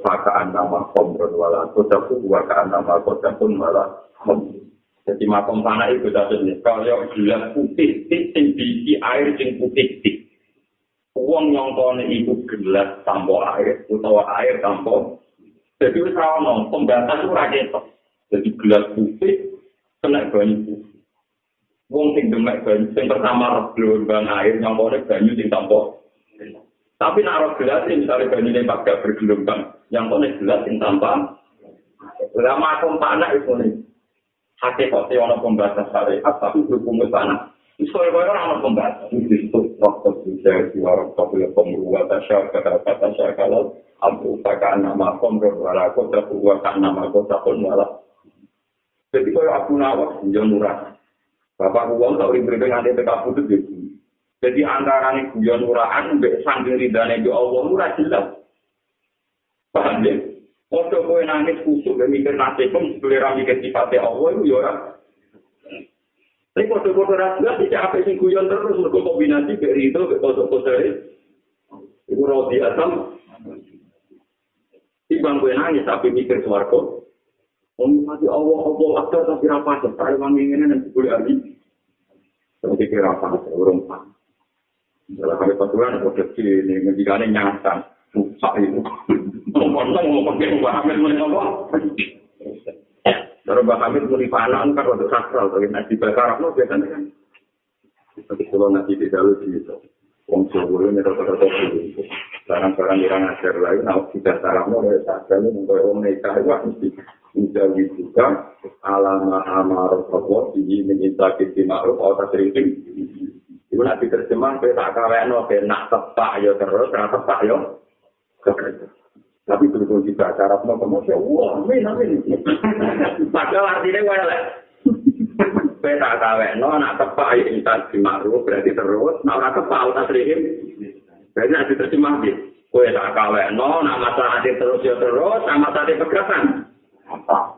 Speaker 2: Maka nama komron wala kodaku wa nama kodakun malah komer. Jadi makom tanah itu tadi kalau gelas putih, sing diisi air sing putih. Uang yang kone itu gelas tanpa air, utawa air tanpa. Jadi wis ono pembatas ora ketok. Jadi gelas putih kena banyu putih. Wong sing demek banyu sing pertama gelombang air yang kone banyu sing tanpa. Tapi naruh gelas misalnya bani ini bergelombang, yang mana gelas yang tanpa. Lama aku panas itu nih. Hati kok ono pembatas syariat, tapi berhubung tanah. Soalnya kau orang pembatas. Disebut waktu bisa diwarak tapi pembuat tasya kata kata tasya kalau ampu takkan nama kom berwara kota buat nama kota pun malah. Jadi kau aku nawak jangan murah. Bapak uang tak beri dengan dia tetap putus Jadi antara ini guyon murahan, mbak sambil ridhanya di Allah, murah jelas. Paham ya? Ojo kowe nangis kusuk dan mikir nasibmu, sebelum mikir sifatnya Allah, itu ya. Tapi kode-kode rasulullah tidak apa sing guyon terus, mereka kombinasi dari itu, kode-kode itu roti asam. Timbang kowe nangis, tapi mikir suarga. Om mati Allah, Allah, ada tapi rapat, tapi wangi ini nanti boleh ahli. Tapi kira apa, orang paham. Dalam kali paturan, kode ini, ngejikane nyata, susah itu. Ngomong-ngomong, ngomong-ngomong, Mbak Hamid mulai ngomong. Kalau Mbak Hamid mulai panan, kan waktu sakral, tapi nanti bakar, no, biasanya kan. Tapi kalau nanti di dalam gitu, Wong Jawa ini rata-rata dulu. Barang-barang yang ngajar lagi, nah kita sarap mau dari sakral, untuk orang nikah itu mesti menjauhi juga alama amar Allah di menyinta kiti ma'ruf atau sering Iku nanti terjemah, kita tak kawin, no, nak tepak ya terus, nak tepak ya. Tapi berhubung di bahasa Arab, mau kemasya, wah, amin, amin. Padahal artinya, wah, lah. Kita tak kawin, no, nak tepak ya, kita dimakruh, berarti terus, nak nak tepak, tak sering. Berarti nanti terjemah, di. Kue tak kawin, no, nak masalah hati terus ya terus, sama tadi pergerakan.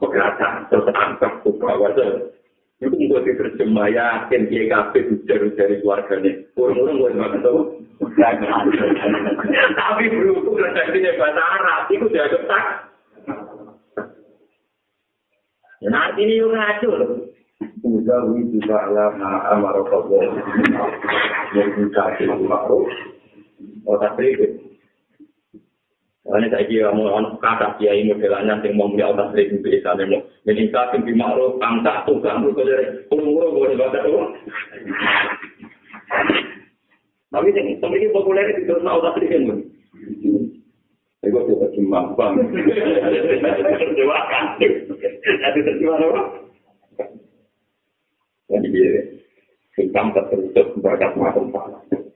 Speaker 2: Pergerakan, terus angkat, buka, wajah. Itu gue diterjemah yakin dia kafe ujar dari keluarganya. Kurang-kurang gue nggak tahu. Tapi berhubung redaksinya bahasa Arab, itu dia ketak. Nanti ini yang ngaco loh. Udah itu lama amarok Allah. Yang bisa dimakruh. Oh tak sedikit. Ini saya kira mau kata kiai modelannya yang mau beli otak seribu bisa mau jadi kafir di makro tangkap tuh kamu dari umur boleh baca tuh. Tapi yang semakin populer itu terus otak seribu kan. Ego tuh cuma bang. Coba kan. Nanti terjemah apa? Jadi dia hitam tertutup berkat macam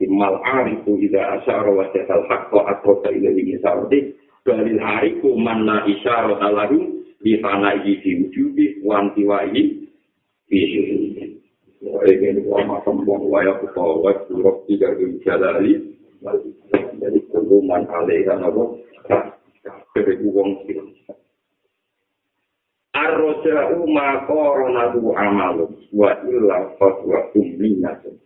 Speaker 2: mal arifu ida asyara wa jasal haqqa atrosa ilahi misardi balil arifu manna isyara alahu di fana iji di wujudi wanti wa ini bisu wa ingin wa makam wa wa ya kufa wa surok tiga di jalali jadi kuruman alaiha nabo kafir uang sila Ar-roja'u ma koronatu amalu wa illa fatwa umminatun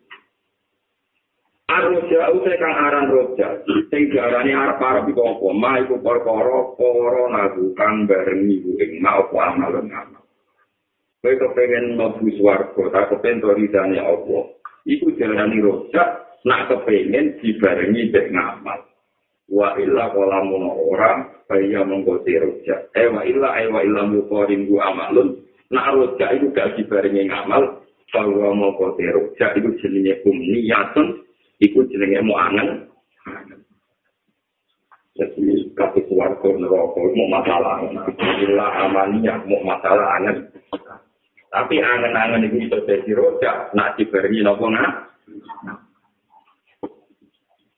Speaker 2: Arroja usai kang aran roja, sing diarani arep arep iku apa? Ma iku perkara para nagu kang bareng iku ing ma apa amal amal. Kowe kepengen mlebu swarga, tak kepen to ridane apa? Iku diarani roja, nak kepengen dibarengi dek ngamal. Wa illa kalamun ora kaya monggo roja. Eh wa illa eh wa illa muqarin amalun. Nak roja iku gak dibarengi ngamal, bahwa monggo roja iku jenenge umniyatun iku jenenge mu angen jadi kasih keluarga neraka mau masalah bila amannya mau masalah angen tapi angen-angen itu bisa jadi rojak nak diberi nopo nak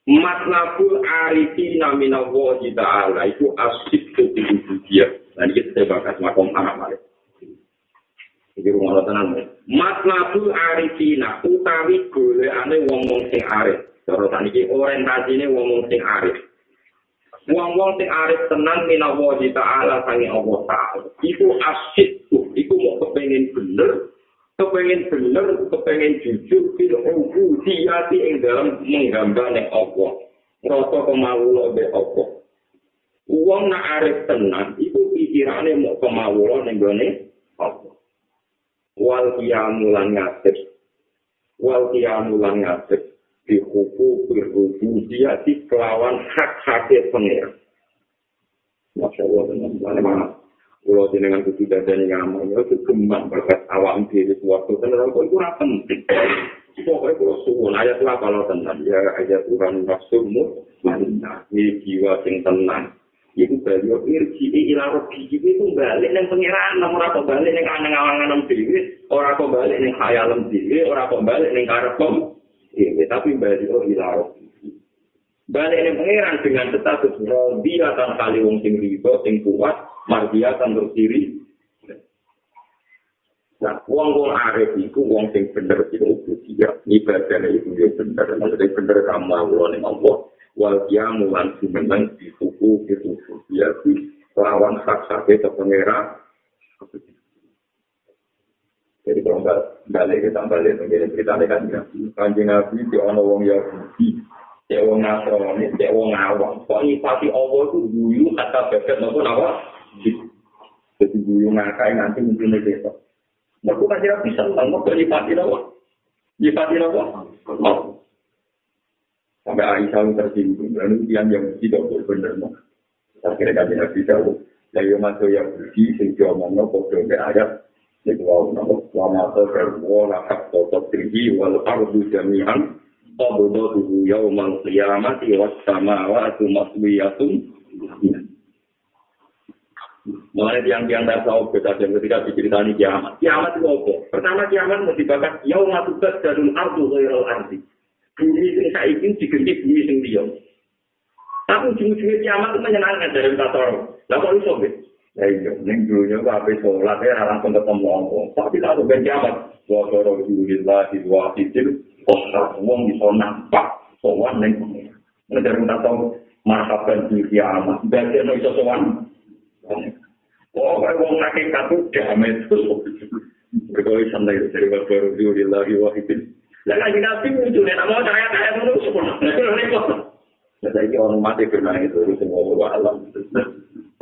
Speaker 2: Matlabul arifi namina wahi ta'ala itu asyik ketika dia. Dan ini kita bahas makom anak Iki rumah tenan. Matlabul arifina utawi golekane wong-wong sing arif. Cara saniki orientasine wong-wong sing arif. Wong-wong sing arif tenan minawa di ta'ala sange Allah Ta'ala. Iku asyik iku mau kepengin bener, kepengin bener, kepengin jujur, fil ubudiyati ing dalam menggambane Allah. Rasa kemawula be Allah. Wong nak arif tenan, iku pikirane mau kemawula ning gone Allah. wal kiamu lan ngadep wal kiamu lan ngadep di hukum berhubung dia di kelawan hak hak pengir masya allah dengan mana. Kalau dengan kudu dadanya ngamal itu kembang berkat awam diri suatu dan orang itu penting? Pokoknya kalau suwun. Ayat apa lo tenang ya ayat Tuhan nafsumu mana ini jiwa sing tenang. Iku beliau irji ila robi itu balik neng pengiran namun apa balik neng aneng awangan dewi orang apa balik neng khayalem dewi orang apa balik neng karepom dewi tapi beliau ila robi balik neng pengiran dengan status robi akan kali wong sing riba sing kuat mardia akan berdiri Nah, wong-wong arif itu wong sing bener itu dia. Ibadahnya itu dia bener. Maksudnya bener kamu Allah nih Allah. Wal kiamu lan sumeneng di suku itu dia di lawan hak sakit ke pengera jadi kalau nggak balik kita balik menjadi cerita kan ya kanjeng nabi di ono wong Yahudi cek wong Nasrani cek wong awam kok pasti Allah itu guyu kata beket nopo nawa jadi guyu ngakai nanti mungkin besok Mereka kan tidak bisa tentang mereka nyipati apa? Nyipati apa? Sampai Aisyah tersinggung, lalu tiang yang tidak benar-benar. Akhirnya kan tidak bisa. Lalu masuk yang bersih, sehingga mana bodoh ke ayat. Itu wow, nama lama terbawa lakak totok tinggi, walau ardu jami'an. Qabudu tuhu yaumal qiyamati was samawatu maswiyatun. Mulai tiang-tiang tak tahu beda dan ketika diceritani kiamat. Kiamat itu apa? Pertama kiamat mau dibakar yau matubat darul ardu ghairul ardi. Bumi sing saiki diganti bumi sing liya. Tapi ujung-ujungnya kiamat itu menyenangkan dari kata orang. Lah kok iso Ya ning dunya kok ape salat ya langsung ketemu apa. Tapi tak ada kiamat. Wa qara billahi wa fitil. Oh, wong iso nampak sowan ning pengen. Nek dari kata marhaban di kiamat. Berarti iso sowan. Oh, kayak wong saking katu damai terus. Berkali santai dari baru di lagi wahidin. Lagi nabi muncul ya, mau saya kaya dulu semua. Ini orang mati kena itu semua alam.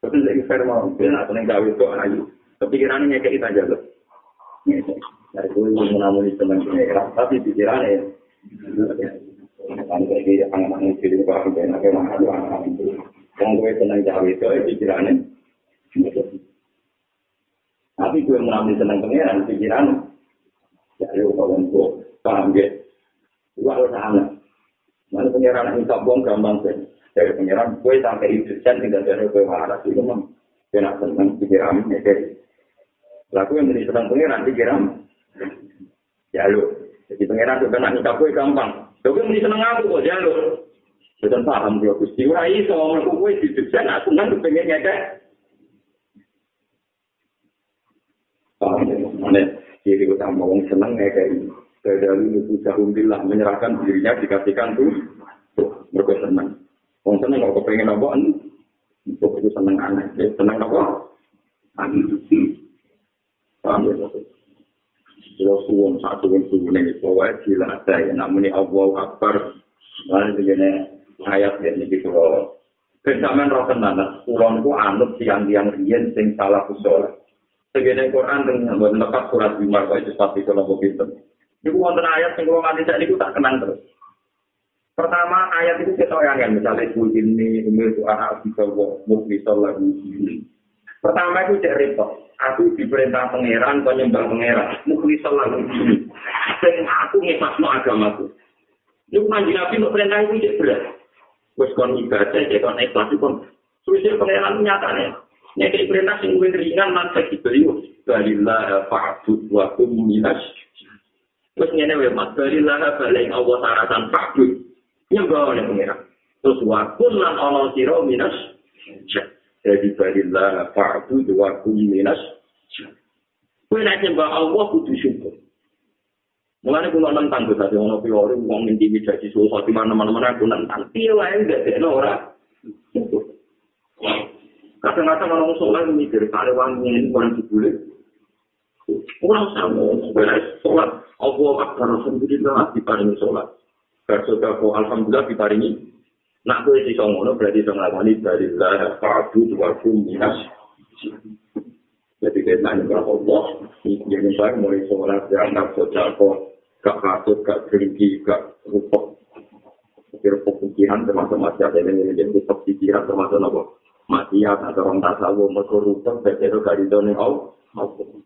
Speaker 2: Tapi lagi fair mau, kue gak senang cawe itu ayu. Kepikirannya kayak kita jalur. Dari kue menamuni senang pengeran, tapi pikirannya Kan iki anak-anak iki kok aku ben akeh mah anak itu. Wong kowe seneng jawe itu pikirane. Tapi gue mengalami seneng pangeran pikiran. Ya yo kawan kok paham ge. Gua harus sana. Mana pangeran ini sombong gampang sih. Dari pangeran gue sampai itu kan tidak ada gue waras itu mah. Kena seneng pikiran ya kayak. Lalu yang menjadi seneng pangeran pikiran. Ya lu. Jadi pangeran tuh kena nikah gue gampang. Tapi muni seneng aku kok jalur. Betul paham dia Gusti. Ora iso aku kowe didesain aku nang pengen ngekek. Paham ya? Mana ciri utama wong seneng ngekek. Dari itu jahumbillah menyerahkan dirinya dikasihkan tuh. Mereka seneng. Wong seneng kok pengen apa? Untuk itu seneng aneh. Seneng apa? Aneh. Paham ya? Kalau suwon satu yang suwon ini, pokoknya gila ada ya. Namun ini Allah Akbar. Lalu begini ayat ya, ini kalau Kesamaan roh tenan, kulon ku anut tiang-tiang riyen sing salah usul. Segene Quran dengan buat lepas surat Bimar kok itu pasti kalau mau pinter. Iku wonten ayat sing kula nganti saiki tak kenang terus. Pertama ayat itu kita yang misalnya kul ini umil itu anak kita mukmisal lagu ini. Pertama itu cek repot. Aku diperintah pangeran, penyembah pangeran. Mukli selalu ini. Dan aku ngepasno agamaku. Ini manji nabi untuk perintah itu cek berat. Terus kon ibadah, cek kon ikhlas, kon suwisir pangeran nyatanya. Nyekik perintah sing gue ringan, lan beliau. Balillah fa'bud wa kum minas. Terus ngene wae mas, balillah balik Allah sarasan. Nyembah oleh pangeran. Terus wa kun lan ana sira minas. Jadi balillah fa'bud wa kum minas. Kue nak nyembah Allah kudu syukur. Mulane kula nentang Gus Adi ono piwori wong intimidasi suhu di mana-mana aku nentang. Piye wae gak dekno ora. Kadang-kadang orang soleh mikir kare ini orang dibulik. Kurang sama, beres sholat. Allah akbar, alhamdulillah, diparingi sholat. Bersoda ko, alhamdulillah, diparingi. Nak kue si songono, berarti song ngawani, dari lah, fa'adu, dua minas. Jadi kita nanya kepada Allah, ini saya mulai sholat, dianggap sojako, gak kasut, gak geringi, gak rupok. Rupok pikiran, termasuk masih ada yang ini, rupok pikiran, termasuk apa? Maksiat, atau orang tasawu, mereka rupok, begitu gak didoni, Allah.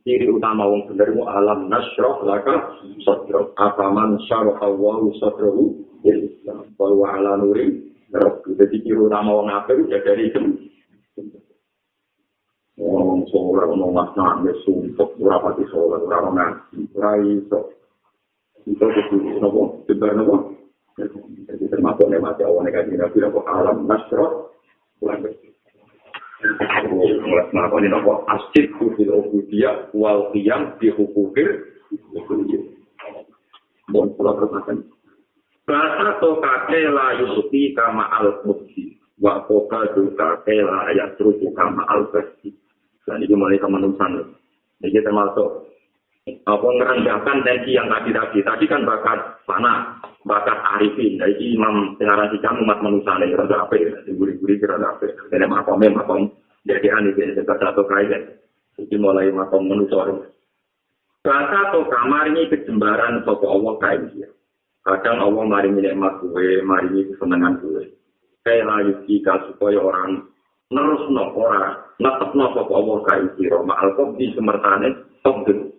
Speaker 2: Ciri utama wong bener mu alam nasroh laka sodro apaman syarah awahu sodrohu islam. Bahwa ala nuri rabbi jadi ciri utama wong apa itu dari itu. Wong sholat wong mas nangis sumpah berapa di sholat berapa ngaji rai so itu itu nopo? Itu nopo? Jadi termasuk nemati awan negatif nabi nopo alam nasroh mulai melakukan ini apa asyik kufil ubudiyah wal qiyam di hukukir bon pulau termakan bahasa to kake la yusuti kama al mukti wa koka tu kake la ayat kama al besti dan ini mulai kemanusiaan jadi termasuk apa ngerendahkan tensi yang tadi tadi tadi kan bakat panah bakat arifin dari imam sekarang si kamu umat manusia ini rada apa ya guri-guri kira apa ini makom makom jadi aneh ini sebagai satu kaitan jadi mulai makom manusia Bahasa atau kamar ini kejembaran sopo Allah dia. Kadang Allah maringi nikmat gue, maringi kesenangan gue. Kayak layu jika supaya orang nerus no orang netep no sopo Allah kain dia. Ma'al kok di semertane togel.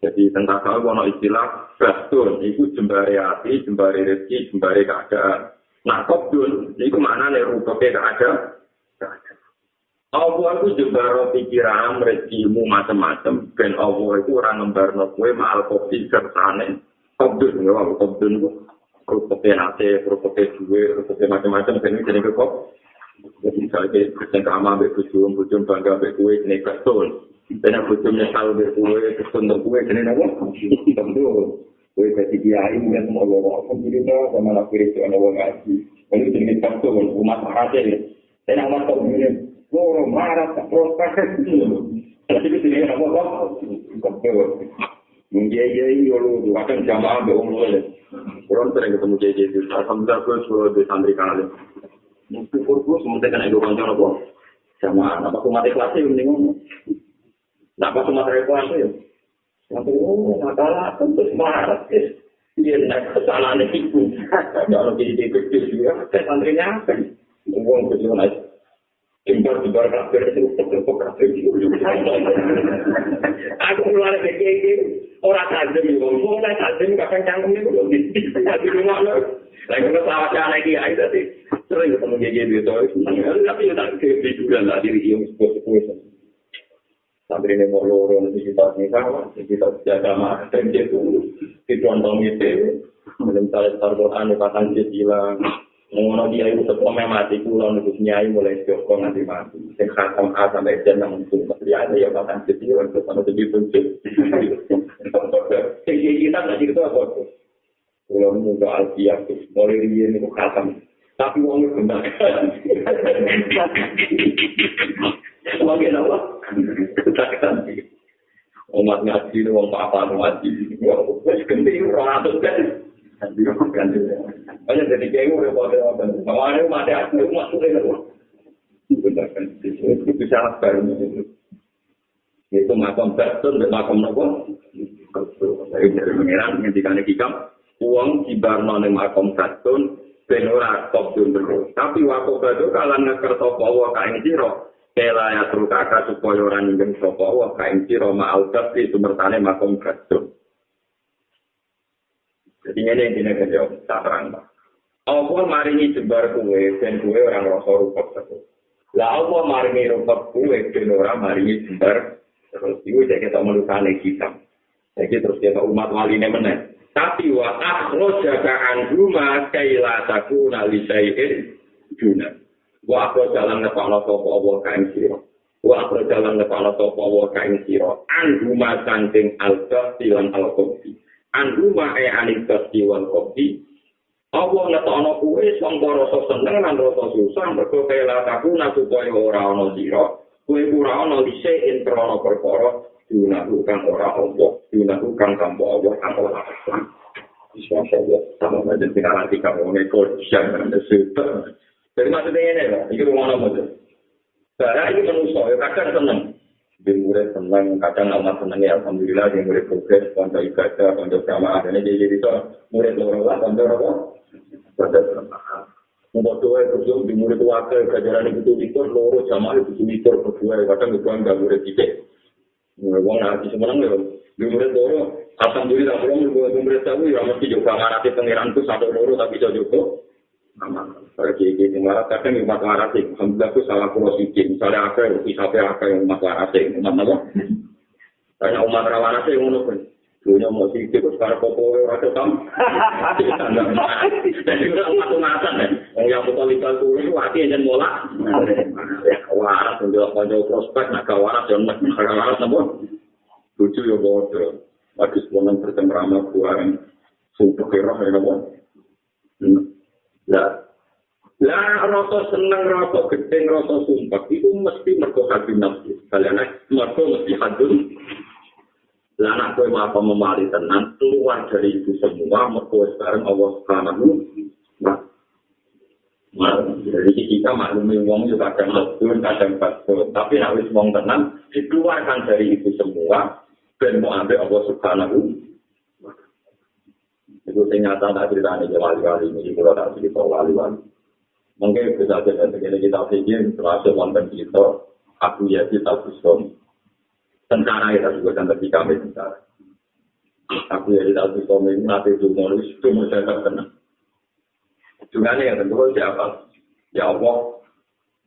Speaker 2: Jadi tentang kalau wono istilah bastun, itu jembari hati, jembari rezeki, jembari keadaan. Nah, kobdun, itu mana nih rupanya keadaan? Allah itu pikiran, rezekimu macam-macam. Dan Allah itu orang ngembarno kue mahal kopi sertane. Kobdun, ya Allah, kobdun. Rupanya nate, rupanya duwe, rupanya macam-macam. Dan ini jadi kekop. Jadi misalnya, kerjaan kama, ambil bujum, bujum bangga, kue, ini betul. Dan yang bujum nyesal, ambil kue, kesuntung kue, ini apa? Betul. Kue jadi kiai, ya semua Allah. Alhamdulillah, sama nak kiri, sama Allah ngaji. Ini jadi betul, umat rakyat ya. Dan yang umat kau loro marah tak protes tapi itu dia apa kau mungkin ya ini kalau bukan jamaah bohong loh orang sering ketemu jadi itu alhamdulillah gue suruh di santri kali mungkin kurku semuanya kan ego kantor apa jamaah apa aku mati kelas ini ngomong apa aku mati kelas ya Nanti, oh, masalah, tentu marah, dia naik kesalahan itu. Kalau jadi dikecil juga, saya santrinya apa? Uang kecil naik Jembar jembar kafir itu tetap kafir itu. Aku keluar dari ini orang tajam itu, mulai tajam kadang cangkem itu belum di rumah lo. Lagi kita sawat cara lagi aja tadi. Sering ketemu jadi itu, tapi ya tak di juga lah diri yang sepuh sepuh. Sampai ini mau lorong di kita nikah, di kita jaga mah, dan itu ditonton itu, mencari tarbotan, pasang jadilah. Ngono dia itu setelah mati pulau nulis nyai mulai joko nanti mati. Sing khatam A sampai jen nang untuk pasti ada ya bahkan kecil untuk sama jadi bentuk. Jadi kita nggak gitu apa tuh? Pulau muda alfiah tuh mulai dia itu khatam. Tapi uangnya Sebagai apa? Ketakutan. Umat ngaji, uang apa ngaji, uang genting, orang atas kan. Banyak jadi kiai udah pada apa? Kalau ada mati aku masuk itu. Benar-benar itu bisa baru itu. Makam betul dan makam nopo. Dari dari pengiran ngendikan hikam uang cibarno ning makam betul ben ora top terus. Tapi waktu itu kalau ngeker sapa wa kain sira Kela ya tru kakak supaya orang ingin sapa wa kain sira ma'al tapi sumertane makam betul. Jadi ini yang dina kerja tak terang pak. Allah maringi jebar kue dan kue orang rasa rupak satu. Lah Allah maringi rupak kue dan orang maringi jebar terus itu jadi kita melukan kita. Jadi terus kita umat wali ini mana? Tapi wa akhroja ka'an rumah kaila takuna li sayin juna. Wa jalan ngepala sopa Allah kain siro. Wa jalan ngepala sopa Allah kain siro. An rumah sangking al-bahti lan al-kofi. Anduma e anik kasti wal kopi. Allah ngetokno kuwe sangka rasa seneng lan rasa susah mergo kaya lataku supaya ora ana sira. Kuwe ora ana lise krana perkara Dunaku kang ora Allah, dunaku kang tanpa Allah, ora Allah. Bisa Allah, sama aja tinggal nanti kamu ngekor, siang dan sesuatu. Jadi maksudnya ini lah, ini rumah nama itu. Karena ini manusia, ya kadang seneng. Di murid seneng, kadang amat seneng ya, Alhamdulillah, di murid progres, konco ibadah, konco jamaah, dan ini jadi itu murid orang lah, konco apa? Jamaah. Mau doa terus di murid wakil, kajaran itu itu, loro jamaah itu itu, berdua, kadang itu enggak murid titik. Wong nanti semenang ya, di murid loro, alhamdulillah, kalau murid tahu ya mesti juga ngarati pengiran itu satu loro tapi bisa juga. Bagi ini malah kadang umat waras itu, alhamdulillah itu salah pulau sikit. Misalnya apa yang bisa apa yang umat waras itu, umat apa? Banyak umat waras itu yang menurut Dunia mau sikit, terus karena popo rasa tam. Jadi udah umat umatan ya. Yang betul legal itu itu hati yang mola. Waras untuk konjol prospek, naga waras yang naga waras apa? Lucu ya bodoh. Lagi sebuah bertemrama buang. Sumpah kira ya apa? Lah, lah rasa seneng, rasa gedeng, rasa sumpah itu mesti mergo hati nafsu. Kalian mergo mesti hadun. Lah anak kowe apa memali tenan keluar dari itu semua mergo sekarang Allah Subhanahu Jadi kita maklumi wong juga kadang lebur, kadang batul. Tapi wis wong tenang, dikeluarkan dari itu semua, dan mau ambil Allah Subhanahu itu ternyata tak cerita ini wali-wali ini kalau tak cerita wali-wali mungkin bisa saja begini kita pikir termasuk wonten kita aku ya kita busum tentara ya juga dan tapi kami tentara aku ya kita busum ini nanti itu mau itu saya terkena juga nih ya tentu siapa ya Allah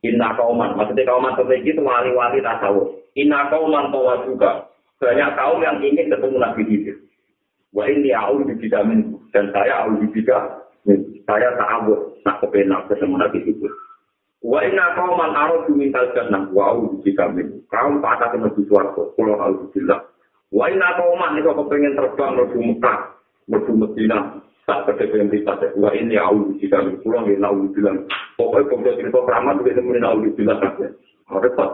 Speaker 2: Inna kauman, maksudnya kauman seperti itu wali-wali tasawuf. Inna kauman tawa juga. Banyak kaum yang ingin ketemu Nabi Hidir. Wa ini aku dibida min dan saya aku dibida saya tak awet nak kepenak ketemu nabi itu. Wa inna kau man arah diminta jannah wa aku dibida min. Kau patah ke nabi suarco kalau aku dibida. Wa inna kau man itu kepengen terbang menuju Mekah menuju Medina tak kepengen bisa wa ini aku dibida min. Pulang ini aku bilang pokoknya kalau cerita keramat itu nemuin aku dibida saja. Repot.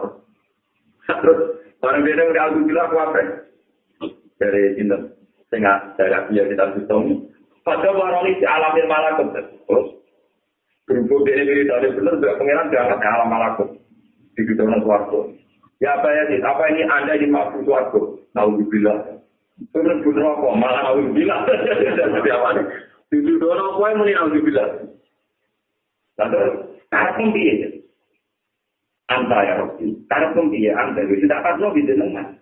Speaker 2: Terus barang beda udah aku bilang apa? Dari Sinten. sehingga saya biar kita hitung. Pada waroni si alamin malakut terus berhubung dia ini dari benar tidak pengiran diangkat ke alam malakut di gedung suarco. Ya apa ya sih? Apa ini anda di suarco? Tahu dibilang. Terus bener apa? Malah tahu dibilang. Seperti apa nih? Di gedung apa yang muni tahu dibilang? Lalu karena dia anta ya Rabbi. Karena dia anta. Tidak akan lo bisa nengan.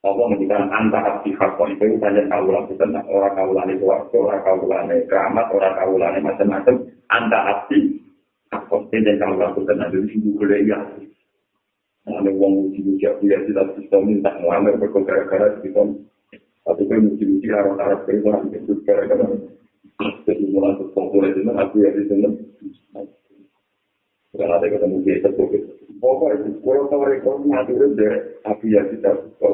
Speaker 2: Allah menjadikan antara pihak itu banyak kaulah tentang orang kaulah itu waktu orang kaulah ini keramat orang kaulah ini macam-macam antara api hakon dan kaulah itu tentang itu sih boleh ya ada uang uji uji aku ya tidak bisa minta ngelamar berkara-kara gitu tapi kan uji uji harus harus beriman itu gara-gara. Jadi mulai populer itu aku ya di sini. Karena ada ketemu dia itu pokoknya kalau tahu rekor mati udah aku ya tidak bisa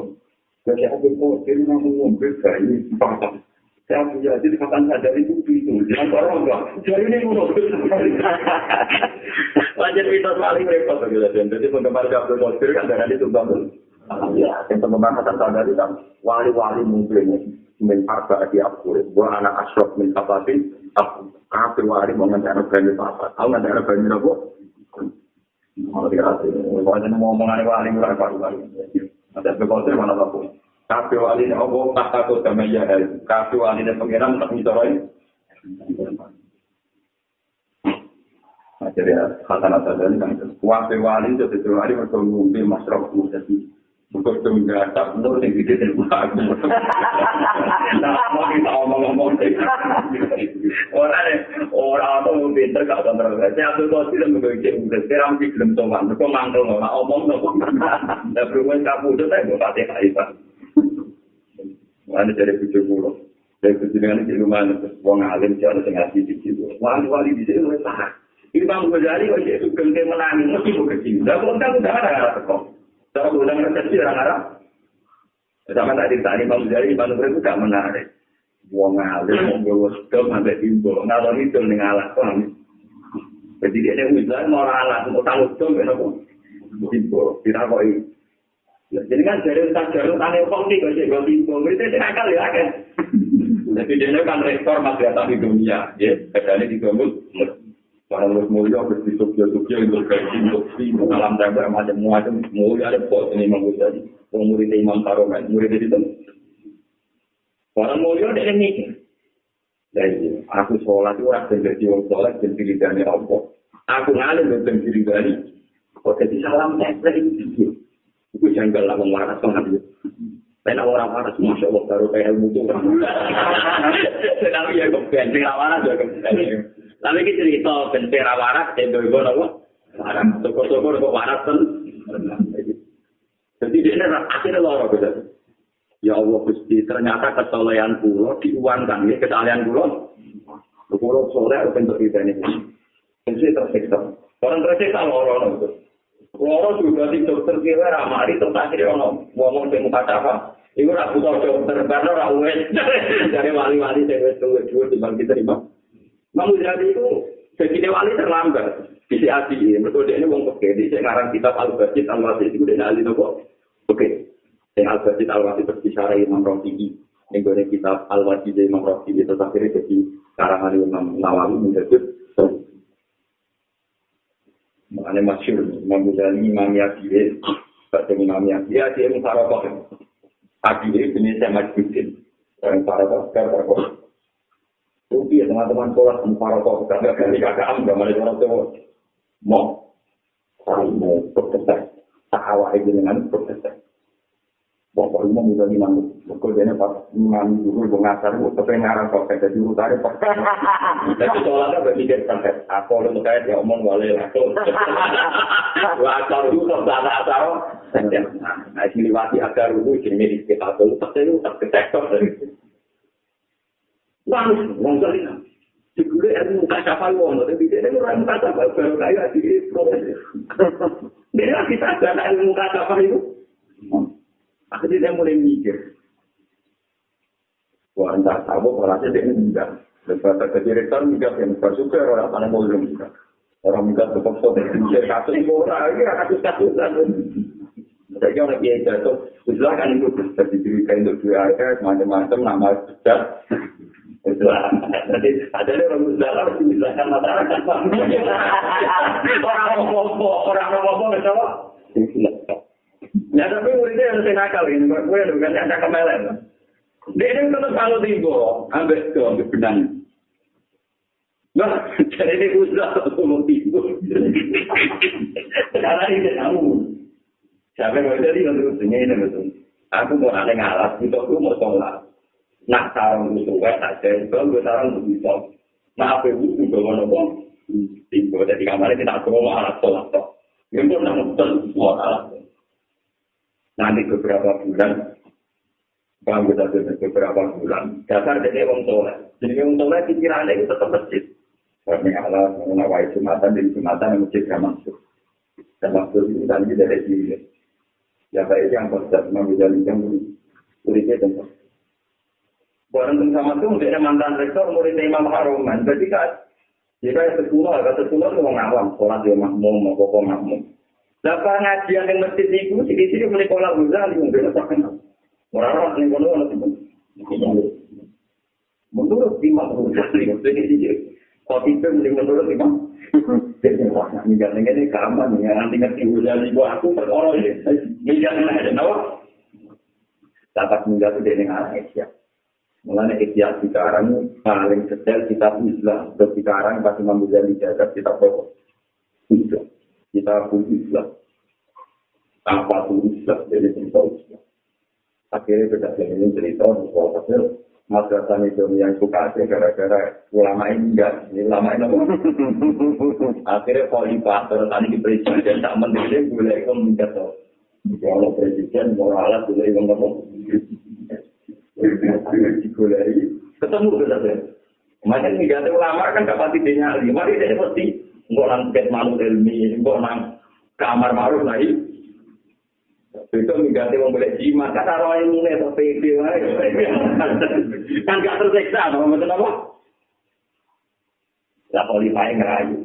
Speaker 2: Jadi aku kok ini mau ngombe bayi empat. Saya punya jadi kapan sadar itu itu. Jangan orang enggak. Jadi ini ngono. Wajar kita paling repot gitu. Jadi penggemar Abdul Qadir kan dari itu bangun. Ya, yang penggemar Hasan Sadari kan wali-wali mungkin min arba di aku. Buat anak asrof min kapatin. Aku kafir wali mau ngantar bani apa? Aku ngantar bani apa? Mau dikasih. Pokoknya mau ngomong wali murah wali. Ada bekotir mana aku. Kafe wali ini Allah tak takut sama ya Kafe wali ini pengiran tak misalnya. Nah, jadi kata nata dari kan kafe wali itu itu wali untuk ngumpi masyarakat kok. Kok. Wong alim jangan tengah di situ. Wali-wali di sini lebih tahan. Imam Ghazali wajah itu gengke menangis. Mesti mau kecil. Tidak kontak udah ada arah tekok. Kalau udah kecil orang arah. Sama tadi tadi Imam Ghazali Imam Ghazali itu gak menarik. Wong alim mau bawa sedom sampai timbo. Ngalor itu nih ngalah. Jadi dia yang misalnya mau alat. Mau tanggung sedom. Timbo. Tidak kok ini. Jadi kan dari utang jarum tanya kok nih kok jadi bingung itu sih akal ya kan. Jadi dia kan rektor madrasah di dunia, ya. Kadang di gomul, para mulia bersih Tokyo Tokyo untuk kaji untuk si alam daerah macam macam mulia ada pos ini imam karomen murid. Para mulia mikir. Jadi aku sholat itu orang jadi orang sholat dan diri dari Allah. Aku ngalim dan diri dari. Kok jadi salam tempel itu Itu janggal lah wong waras banget. Tapi orang waras, Masya Allah, baru kayak ilmu itu. Tapi ya, kok bensin ya. Tapi kita cerita bensin waras, itu ibu apa? Waras, syukur-syukur kok waras kan. Jadi dia akhirnya lorok gitu. Ya Allah Gusti, ternyata kesolehan pulau diuangkan, ya kesalahan pulau. Pulau soleh untuk kita ini. Jadi tersiksa. Orang tersiksa lorok gitu. Loro juga di dokter kira ramari tempat kiri ono ngomong di muka apa? Iku ora butuh dokter karena ora wes dari wali-wali wis tuwa dua di bang diterima. Mau jadi itu jadi wali terlambat. Bisa hati ini, mereka dia ini wong peke, di sekarang kitab Al-Bajid Al-Wasid itu dia ahli nopo. Oke, yang Al-Bajid Al-Wasid berbicara Imam Rafi'i. Yang gue kitab Al-Wajid Imam Rafi'i itu akhirnya jadi karangan Imam Nawawi menjadi Makanya masyur, Imam Ghazali, Imam Yadiyah, Baca Imam Yadiyah, dia mengharapkan. Adiyah jenis saya majbutin. Dan para pakar, para pakar. Rupi ya teman-teman sekolah, para pakar, gak ganti kakak am, gak malah orang tua. Mau, saling mau berkesan. Tak awal dengan berkesan. Bapak rumah muda di mana? Pukul dia pas mengambil dulu mengasar, tapi ngarang kok kayak jadi utara. Tapi soalnya berpikir sampai aku lu kayak dia omong boleh lah. Wah kalau itu kok tak tak tahu. Nah ini liwati agar dulu jadi di kita dulu tapi itu tak ketektor dari itu. Wah, wong kali lah. Jika ilmu kasafal wong, tapi dia itu orang kasafal baru kayak di proses. Dia kita ada ilmu kasafal itu. Akhirnya dia mulai mikir. Wah, entah tahu, orangnya dia enggak. Lepas ke direktur, enggak yang bersuka, orang mau belum juga. Orang enggak terpaksa dari kasus orang, ini kasus-kasusan. Jadi orang biaya jatuh, kan itu bisa diberikan untuk dua macam-macam, nama sudah. Jadi ada orang Islam harus dijelaskan masyarakat. Orang ngomong, orang ngomong, orang Ya tapi muridnya yang saya nakal ini, gue bukan yang nakal melen. Dia ini tetap kalau tiba, ambil ke ambil benang. Nah, jadi ini usah ngomong tiba. Sekarang ini kamu. Siapa yang jadi yang terus ini betul. Aku mau ada ngalas, itu aku mau sholat. Nah, sarang itu gue saja, itu gue sarang itu bisa. Nah, apa itu juga mau ngomong. Tiba, jadi kamarnya kita aku mau alat sholat. Yang pun betul, semua alat. nanti beberapa bulan bangga saja beberapa bulan dasar dari orang tua jadi orang tua pikirannya itu tetap masjid karena Allah mengawai jumatan dari jumatan yang masjid yang masuk dan masuk itu tadi dari sini ya baik yang mengambil yang kulitnya tempat Barang sama itu menjadi mantan rektor murid Imam Haruman. Jadi kan, jika yang sekolah, kalau sekolah itu orang awam, sholat dia makmum, mau pokok makmum. Lah pengajian yang masjid itu di sini mulai pola Ghazali mungkin tak kenal. Orang-orang yang kono ono Menurut Imam Ghazali itu dia Kopi itu mulai menurut Imam. Jadi wah, minggat ini kaman ya nanti ngerti Ghazali buat aku perkara ini. Ini ada nawa. Dapat minggat itu dengan anak Asia. Mulanya ikhtiar sekarang paling detail kita Islam. Terus sekarang pas Imam Ghazali jaga kita pokok. Islam. Kita pun Islam. apa tuh Islam jadi cerita Islam. Akhirnya berdasarkan ini cerita bahwa madrasah itu yang suka sih gara-gara ulama ini enggak, ini ulama ini? Akhirnya khalifah terus tadi di presiden tak menteri boleh itu minta tuh. Kalau presiden moralat boleh itu ngomong. Ketemu berdasarkan. Makanya ini ulama kan dapat idenya lima, dia pasti nggak nang malu ilmi, nggak nang kamar maruf lagi. Itu mengganti wong boleh jimat, kata ini nih, atau PD, kan gak tersiksa, apa betul apa? Lah khalifah ngerayu.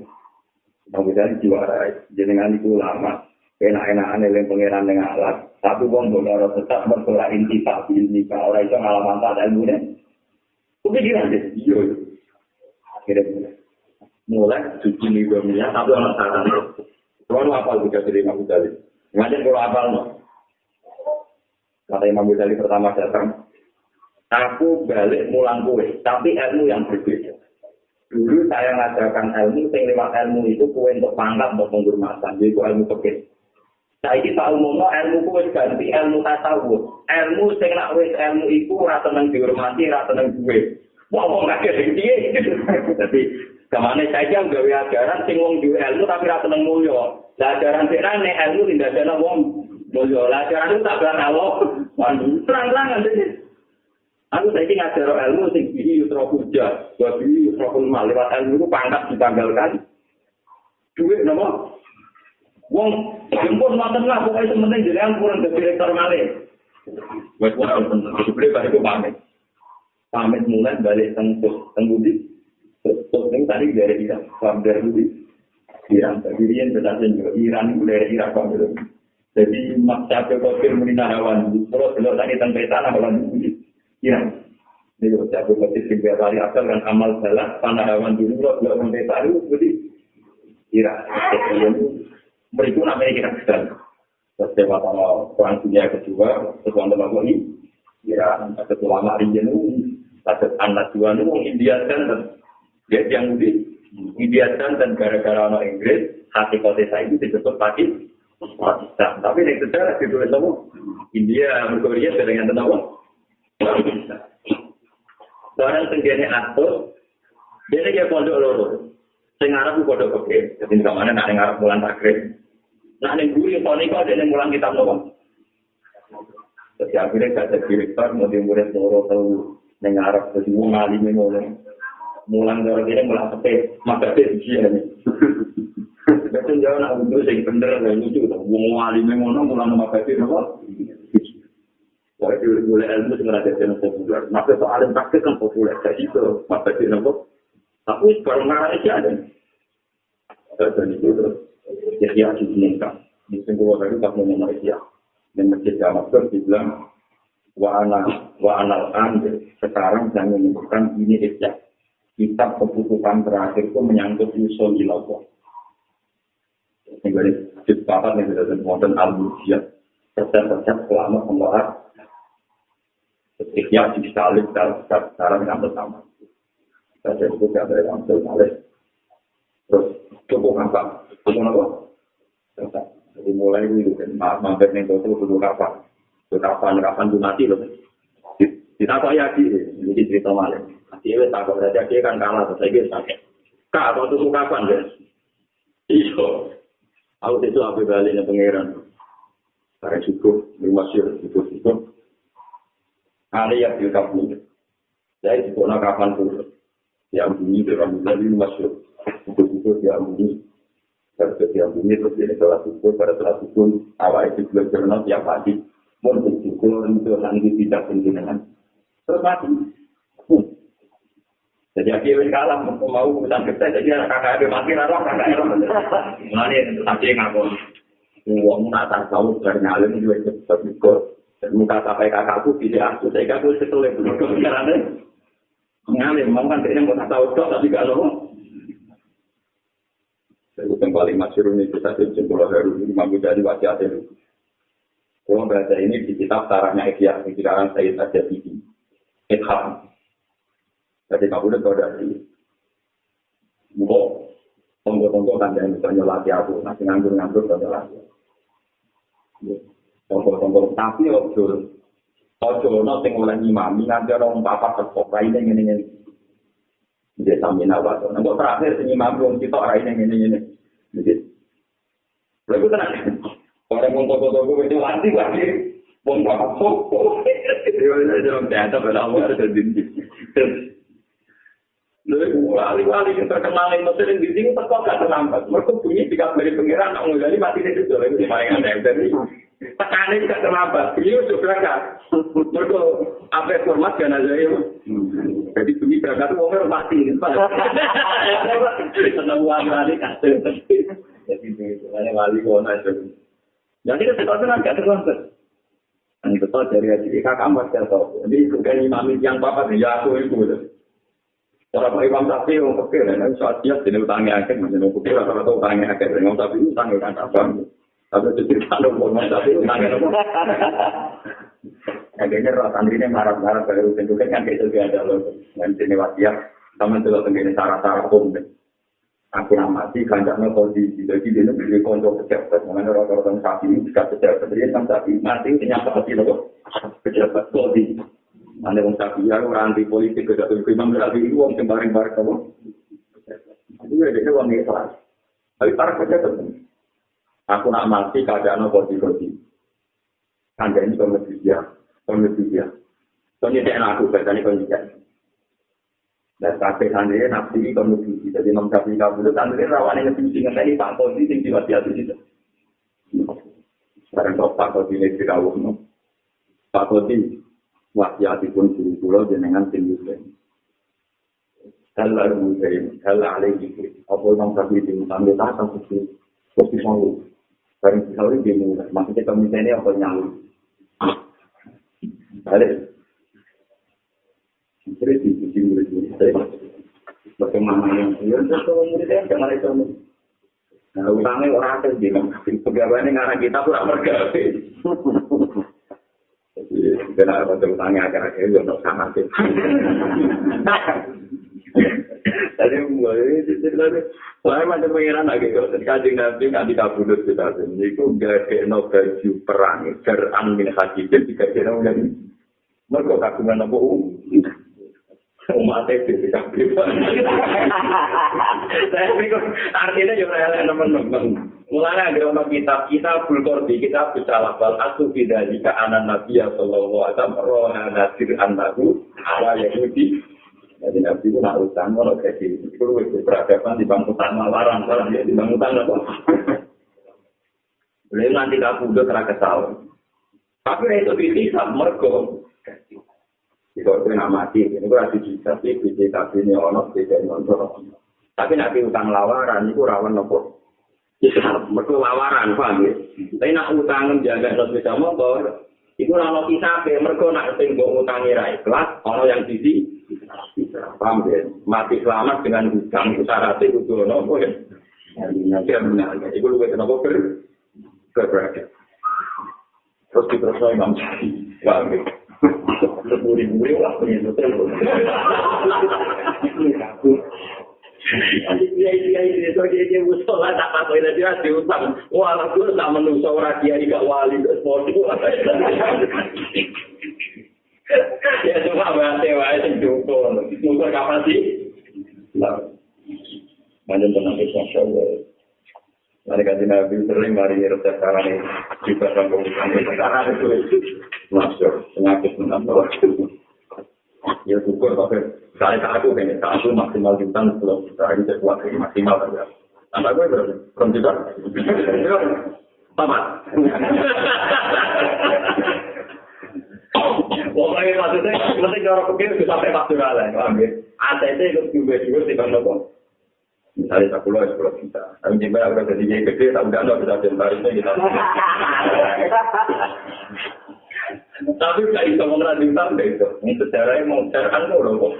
Speaker 2: Bang Ghazali jiwa rai, jenengan itu lama. Enak-enakan eling pangeran ning alat. Tapi wong bono tetap bersolat inti tak ini ka ora iso ngalah manfaat ilmu ne. Kepikiran deh, iya. Akhirnya mulai. Suci nih gue minyak, tapi orang saran. Kalau apa juga dari Imam Ghazali? Ngajar kalau apa no? Kata Imam Ghazali pertama datang, aku balik mulang kue, tapi ilmu yang berbeda. Dulu saya ngajarkan ilmu, yang lewat ilmu itu kue untuk pangkat, untuk penghormatan, jadi itu ilmu kebet. Ini tahu ngomong ilmu ku wis ganti ilmu tasawuf. Ilmu sing nak wis ilmu iku ora tenang dihormati, ora tenang duwe. Wong wong kakek sing piye? Dadi ke mana saja gawe ajaran sing wong duwe ilmu tapi ora tenang mulya. Lah ajaran sing rene ilmu tidak wong mulya. Lah ajaran itu tak benar Allah. Terang-terangan dadi. Aku saiki ngajar ilmu sing bihi yusra hujah, wa bihi yusra lewat ilmu itu pangkat ditanggalkan. Duit nama Wong jemput mantan lah, pokoknya sementing jadi kurang ke direktur malih. Wes wong sebenarnya balik pamit. Pamit mulai balik tengkus tenggudi. Terus ini tadi dari Irak, paham dari Budi. Iran, tapi dia berdasarkan juga Iran itu dari Irak paham dari Jadi maksa ke kafir meninahawan. Terus kalau tadi tentang tanah kalau Budi. Iran. Ini kalau saya berkata tiga kali asal kan amal salah, panahawan dulu, kalau sampai tahu, Budi. Irak. Berikut namanya kita sedang Setelah sama perang dunia kedua, setelah teman ini, ya, ada ulama ini, ada anak dua ini, India dan dia yang di India dan gara-gara orang Inggris, hati kota saya itu disebut Pakistan. Pakistan. Tapi yang sejarah ditulis sama India, Korea, dengan tenang. Seorang tenggene atur, dia kayak pondok loro. Sing Arab ku pondok oke. Jadi ke mana nak Arab bulan takrib. Nah, ini guru yang paling ada yang mulang kitab nopo. Jadi akhirnya gak ada direktur, mau murid moro tahu neng Arab, jadi mau ngali mengono. Mulang dari ini mulang sepe, maka dia dia ini. Betul jauh nak untuk sing bener dan lucu, mau ngali mengono mulang nama dia nopo. Wah, itu boleh ilmu sing ada di populer. Maka soal praktek kan populer, jadi itu maka dia nopo. Tapi kalau ngarang aja ada. Dan itu terus. Yahya diinginkan. Di singkulah baru tak mau nomor Yahya. Dan masjid Jamasur dibilang, wa anal wa anal ande sekarang saya menyebutkan ini Yahya. Kitab keputusan terakhir itu menyangkut usul ilawah. Ini dari hadis papat yang sudah disebutkan al-Mujiyah. Resep-resep selama pembahas. Yahya disalib secara yang bersama. Saya sebut ada yang tersalib. Terus cukup apa? Cukup apa? Jadi mulai itu kan, mampir nih itu dulu kapan? Kapan? Kapan tuh mati loh? Kita kok ya di, ini cerita malah. Nanti ya tak kok saja dia kan kalah, terus saya sakit. Kak, atau tuh kapan guys? Iyo, aku itu apa baliknya pangeran? Karena cukup, rumah sih cukup cukup. Ali yang di kampung, saya cukup kapan tuh? Yang bunyi di rumah rumah sih, cukup cukup yang bunyi. Terus dia bumi terus dia sholat subuh pada sholat subuh awal itu belum jurnal tiap pagi. Mau bersyukur itu nanti tidak pimpinan. Terus mati. Hmm. Jadi akhirnya kalah mau urusan kita jadi kakak ada mati rara kakak ada. Mulai tapi ngapun. Uang tak tahu bernyalin juga cepat ikut. Dan muka sampai kakakku tidak aku saya kakakku setelah itu kepikirannya. Ngalim, mau kan dia mau tahu tapi gak loh. Itu yang paling masyur ini kita cincin pulau baru ini mampu jadi wasiat itu. Kalau baca ini di kitab tarahnya Ikhya, di sekarang saya saja tinggi. Ikham. Jadi kamu udah tahu dari Mungkin tonggo-tonggo kan yang bisa nyolati aku, nanti nganggur-nganggur bisa nyolati. Tonggo-tonggo, tapi ojo, ojo no sing oleh ngimami, nanti orang sekop, ini ini ini. Jadi sambil nawa, nanti terakhir sing ngimami, orang kita orang ini ini ini. Jadi, lalu tenang. Orang mau toko-toko itu lagi lagi. Mau apa toko? Ada dalam teater pada awal ada dinding. Lalu wali-wali yang terkenal yang Mesir yang di sini tetap gak terlambat. Mereka bunyi tiga dari pengiran, nak menggali mati di situ. Lalu paling aneh dari tekanan gak terlambat. Beliau sudah berangkat. Mereka apa format kan aja ya. Jadi bunyi berangkat itu orang mati. Senang wali-wali kasih. Jadi itu, wali kono aja. Jadi kita itu agak terlambat. Ini betul dari haji kakak mas ya tahu. Jadi bukan imam yang papa ya aku itu. Orang Pak Imam Sapi yang kecil, ya, saat dia jadi utangnya akhir, menjadi kecil atau utangnya akhir, Imam Sapi utangnya kan apa? Tapi itu cerita dong, Imam Sapi utangnya apa? Akhirnya roh santri ini marah-marah dari rutin juga kan kayak itu ada loh. Dan sini wasiat, sama itu loh tenggine cara-cara hukum. Aku namati kanjaknya kondisi, dia itu beli konco pejabat. Mengenai orang-orang sapi ini juga pejabat, jadi kan sapi mati ternyata pasti loh pejabat kondisi. Anda wong sapi ya orang anti politik ke satu imam berarti itu wong sembarang bareng kamu. Itu ya dia wong ikhlas. Tapi para penting. Aku nak mati keadaan kodi kodi. Anda ini kondisi dia, kondisi dia. Yang aku bertanya kondisi dia. Dan sampai sandi nafsi kondisi jadi nom sapi kabul sandi rawan yang ngerti ngerti ini pak kondisi yang diwasiat itu. Sekarang kau kondisi ini dikawal. Pak kondisi wasiatipun guru kula jenengan sing muslim. Kalau muslim, kalau alaihi apa nang tapi di sambil tak tahu sih, pasti mau. Dari sekali dia mulai, maksudnya kami ini apa nyalu. Ada. Jadi di sisi murid-murid saya, bagaimana yang dia itu muridnya jangan itu. Nah, utangnya orang akan bilang, pegawainya ngarang kita pura pergawe. Kena apa utangnya akhir-akhir itu untuk sama sih. Tadi mulai ceritanya, saya macam pengiran lagi kalau kajian nanti nanti kabudut kita sini, itu gak kena baju perang, geran min haji dan tiga kena udah mereka kagungan apa umat itu bisa Saya pikir artinya juga ada teman-teman. Mulanya ada orang kitab kita bulkordi kita bisa lapal aku tidak jika anak nabi ya sallallahu alaihi wasallam rohana nasir antahu ala yahudi. Jadi nabi itu nak utang kalau kayak gitu. Itu peradaban di bangku tanah larang kalau dia di bangku tanah apa? Boleh nanti kamu udah kena kesal. Tapi itu bisa mergo. Jika itu nak mati, ini bisa sih, bisa tapi ini ono, bisa ini ono. Tapi nanti utang lawaran, itu rawan nopo. Islam, mereka lawaran, paham ya? Tapi nak utang jaga no sepeda motor, itu nama kita, mereka nak tinggal utangi rai kelas, ono yang sisi, paham ya? Mati selamat dengan utang, itu syaratnya, itu nopo ya? Nanti yang benar, itu lu kata nopo ber, berberagam. Terus diterusnya Imam Syafi'i, paham ya? Ya cuma bahasa wae sing cukup. Musuh kapan sih? Lah. Manjen tenang itu masya Allah. Mari kaji Nabi sering mari resep ini juga sambung sampai sekarang itu masuk penyakit menambah. Ya syukur tapi saya tak aku tak aku maksimal jutaan sepuluh juta ini saya kuat maksimal saja. Tambah gue berarti belum juta. Tamat. Pokoknya maksudnya, maksudnya orang pikir itu sampai waktu lain, paham ya? ATT itu juga juga sih kan nopo. Misalnya tak pulau sepuluh juta, tapi jika aku udah jadi gede, tak udah nggak bisa jembarin kita. Tapi nggak bisa mengenal utang itu. Ini sejarahnya mau sejarah itu loh kok.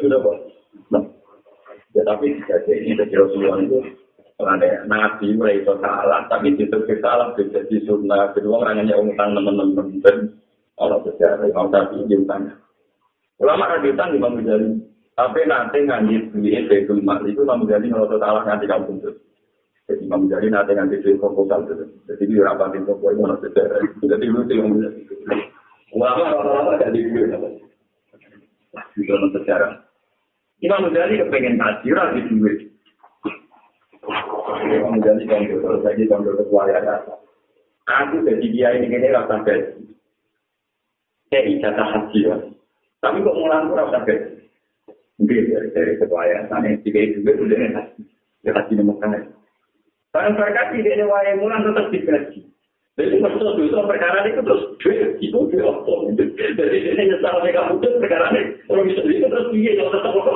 Speaker 2: Sudah kok. Ya tapi jadi ini sejarah Rasulullah itu ada nabi mulai itu salah, tapi itu salah jadi sunnah. Kedua orangnya utang teman-teman dan orang sejarah mau tapi utangnya. Ulama ada utang di Ghazali. Tapi nanti nganjit duit itu itu Imam Ghazali kalau salah nanti kamu tuntut. Jadi Imam Ghazali nanti nganti duit proposal itu. Jadi di rapatin toko itu mana sejarah. Jadi lu sih Imam Ghazali. Ulama rata-rata jadi duit. Di dalam sejarah. Imam Ghazali kepengen kaji lagi duit. Imam Ghazali kan kalau saya kan ketua ya. Aku jadi dia ini ini rasa gaji. Saya ijazah haji ya. Tapi kok mulang tuh rasa gaji. Mungkin dari dari ketua ya. Sana tiga itu juga udah enak. Ya haji nomor kan. Mereka tidak ada wayang mulan tetap digaji. Jadi maksud itu perkara itu terus duit itu duit apa? Jadi ini nyesal mereka putus perkara ini. Kalau bisa itu terus dia yang tetap apa?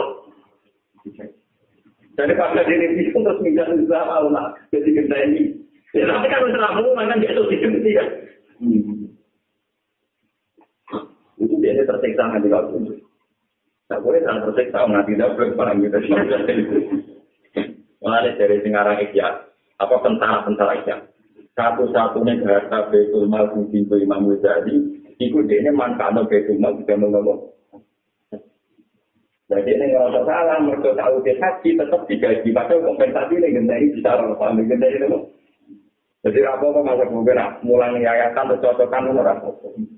Speaker 2: Jadi kalau ini bisa terus minta usaha Allah. Jadi kita ini Ya, tapi kan wis ramu kan dia tuh diganti kan. Itu dia tersiksa nanti kalau itu. Tak boleh tersiksa nanti dapat barang kita. Mulai dari singarang ikhya, apa tentara-tentara ikhya. Satu-satunya harta betul mal pintu Imam Ghazali, itu dia ini manfaatnya betul mal juga ngomong. Jadi ini ngerasa salah, mereka tahu dia haji tetap digaji, padahal kompensasi ini gendai bisa orang paham gendai itu. Jadi apa apa masa mungkin mulai yayasan tercocokan orang.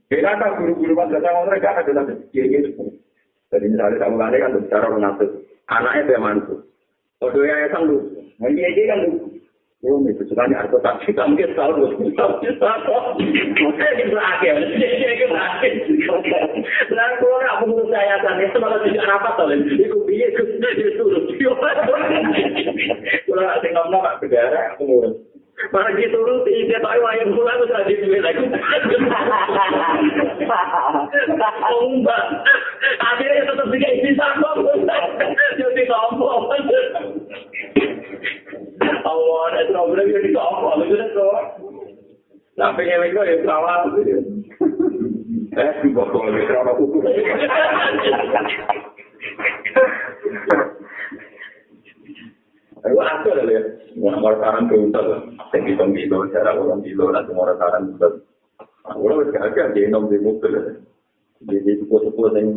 Speaker 2: Beda kan guru-guru madrasah mereka ada dalam kiri gitu. Jadi misalnya kamu kan bicara mengatur anaknya dia mantu. Oh yayasan lu, nanti aja kan lu. Oh, itu sukanya aku tak kita mungkin tahu lu. Tapi tahu. Mungkin itu akhir. Itu akhir. Nah, kalau nggak mengurus yayasan itu malah tidak rapat oleh itu biaya itu itu. Kalau nggak tinggal nggak berdarah, aku ngurus. Para gitu lu tidak tahu ayam pulang terus tadi duit lagi. Ombak. Akhirnya tetap tiga isi sama. Jadi sombong. Allah, ada problem jadi sombong. Itu tuh. Tapi yang itu ya salah. Eh, bokong itu apa hukum? Ada ke mobil, jadi sepuh sepuh yang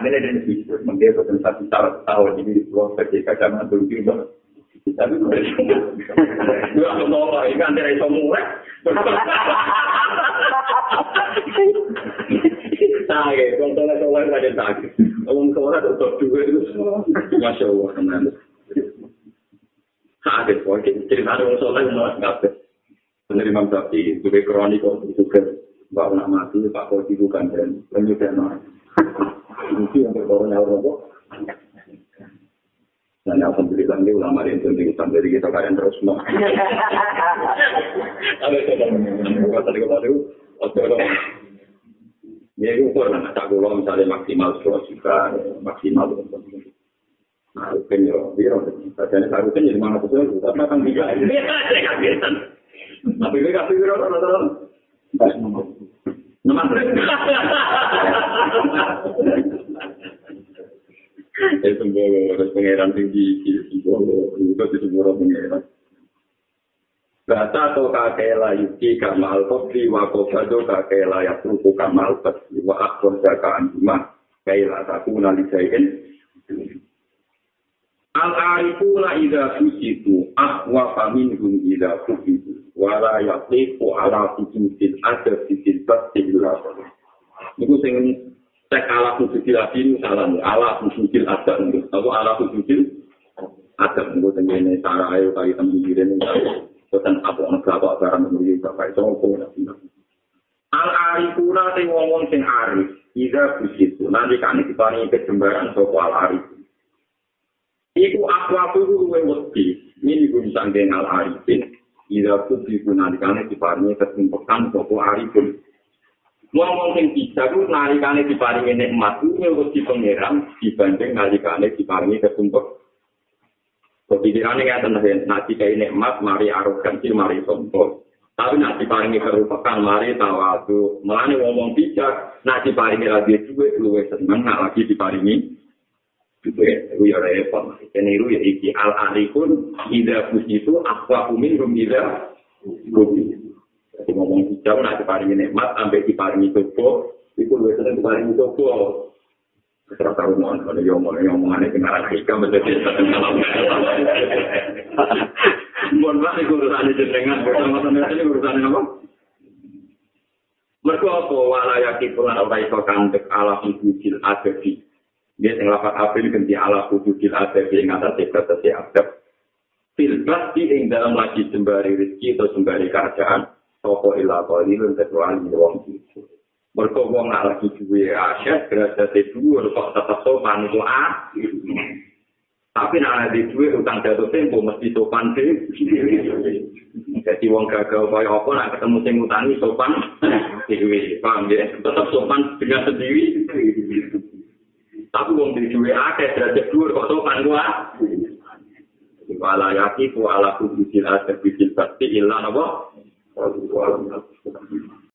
Speaker 2: ada di sini, mungkin betul satu tahun ini, dua ketika zaman dulu juga. Tapi gue aku nolak, ini kan bisa mulai. Sakit, kalau soleh-soleh pada sakit. Kalau soleh tetap juga itu. Masya Allah, teman. Sakit, pokoknya cerita ada orang soleh, nggak ada. Penerima sapi, juga kronik, juga Mbak nak mati, Pak Kodi bukan, dan penyudah Mungkin yang berkornya orang Dan alhamdulillah ini ulama yang penting dari kita kalian terus mau. Ada saya bukan tadi kemarin, waktu Ya itu ukur, nah, tak kalau misalnya maksimal 10 juta, maksimal Nah, mungkin ya, dia Sajanya tak mungkin jadi mana pun, tapi kan tiga. Tapi gue kasih biro, teman-teman. Nomor itu bawa harus pangeran tinggi itu bawa itu itu bawa pangeran Bata to kakela yuki kamal kopi wa kofado kakela ya tuku kamal kopi wa akhor jaka anjuma kaila taku nali jayen Al arifu la ida fusitu ahwa famin hum ida fusitu wala yakliku ala fusitil ada fitil batil Itu sing cek ala sujudil adi ini ala sujudil ada atau ala sujudil ada untuk tenggine cara ayo kali temen diri ini. Bukan apa orang berapa barang menurut bapak itu ngomong al arifuna te ngomong sing arif. Ida busitu nanti kan iki paling kejembaran soko al arif iku aku aku luwe wedi. Ini gue bisa al arifin ida busitu nanti kan iki paling ketumpekan soko arifin ngomong sing bisa ku nalikane diparingi nikmat ku wis di pangeran dibanding nalikane diparingi kesumpek Kepikirannya nggak tenang, nanti kayak nikmat, mari arogansi, mari sombong. Tapi nanti paringi kerupakan, mari tawadu. Melani ngomong bijak, nanti paringi lagi duit, lu seneng, nggak lagi diparingi. Duit, itu ya repot. Ini itu ya iki al-alikun, ida itu, akwa umin, rum ida, Jadi ngomong hijau, nak diparingi nikmat, sampai diparingi tobo, itu lebih sering diparingi tobo. Terus tahu mau kalau yang mau yang mau aneh kenal hikam menjadi satu malam. Mohon maaf itu urusan jenengan bersama sama ini urusan apa? Mereka apa walayaki pula orang itu kantek ala hujudil adabi. Dia yang lapat apil ganti ala hujudil adabi yang atas batasnya adab. Filbas di dalam lagi sembari rezeki atau sembari kerajaan. Sopo ila kali lu kecuali wong itu. Mereka wong nak lagi duwe asyik, derajat itu kok tetap sopan itu ah. Tapi nak ada duwe utang jatuh tempo mesti sopan sih. Jadi wong gagal kaya apa nak ketemu sing ngutangi sopan dhewe. Paham ya? Tetap sopan dengan sendiri. Tapi wong duwe akeh derajat dhuwur kok sopan kuat. Wala yaki ku ala kubisil asir bisil bakti illa satu dua lima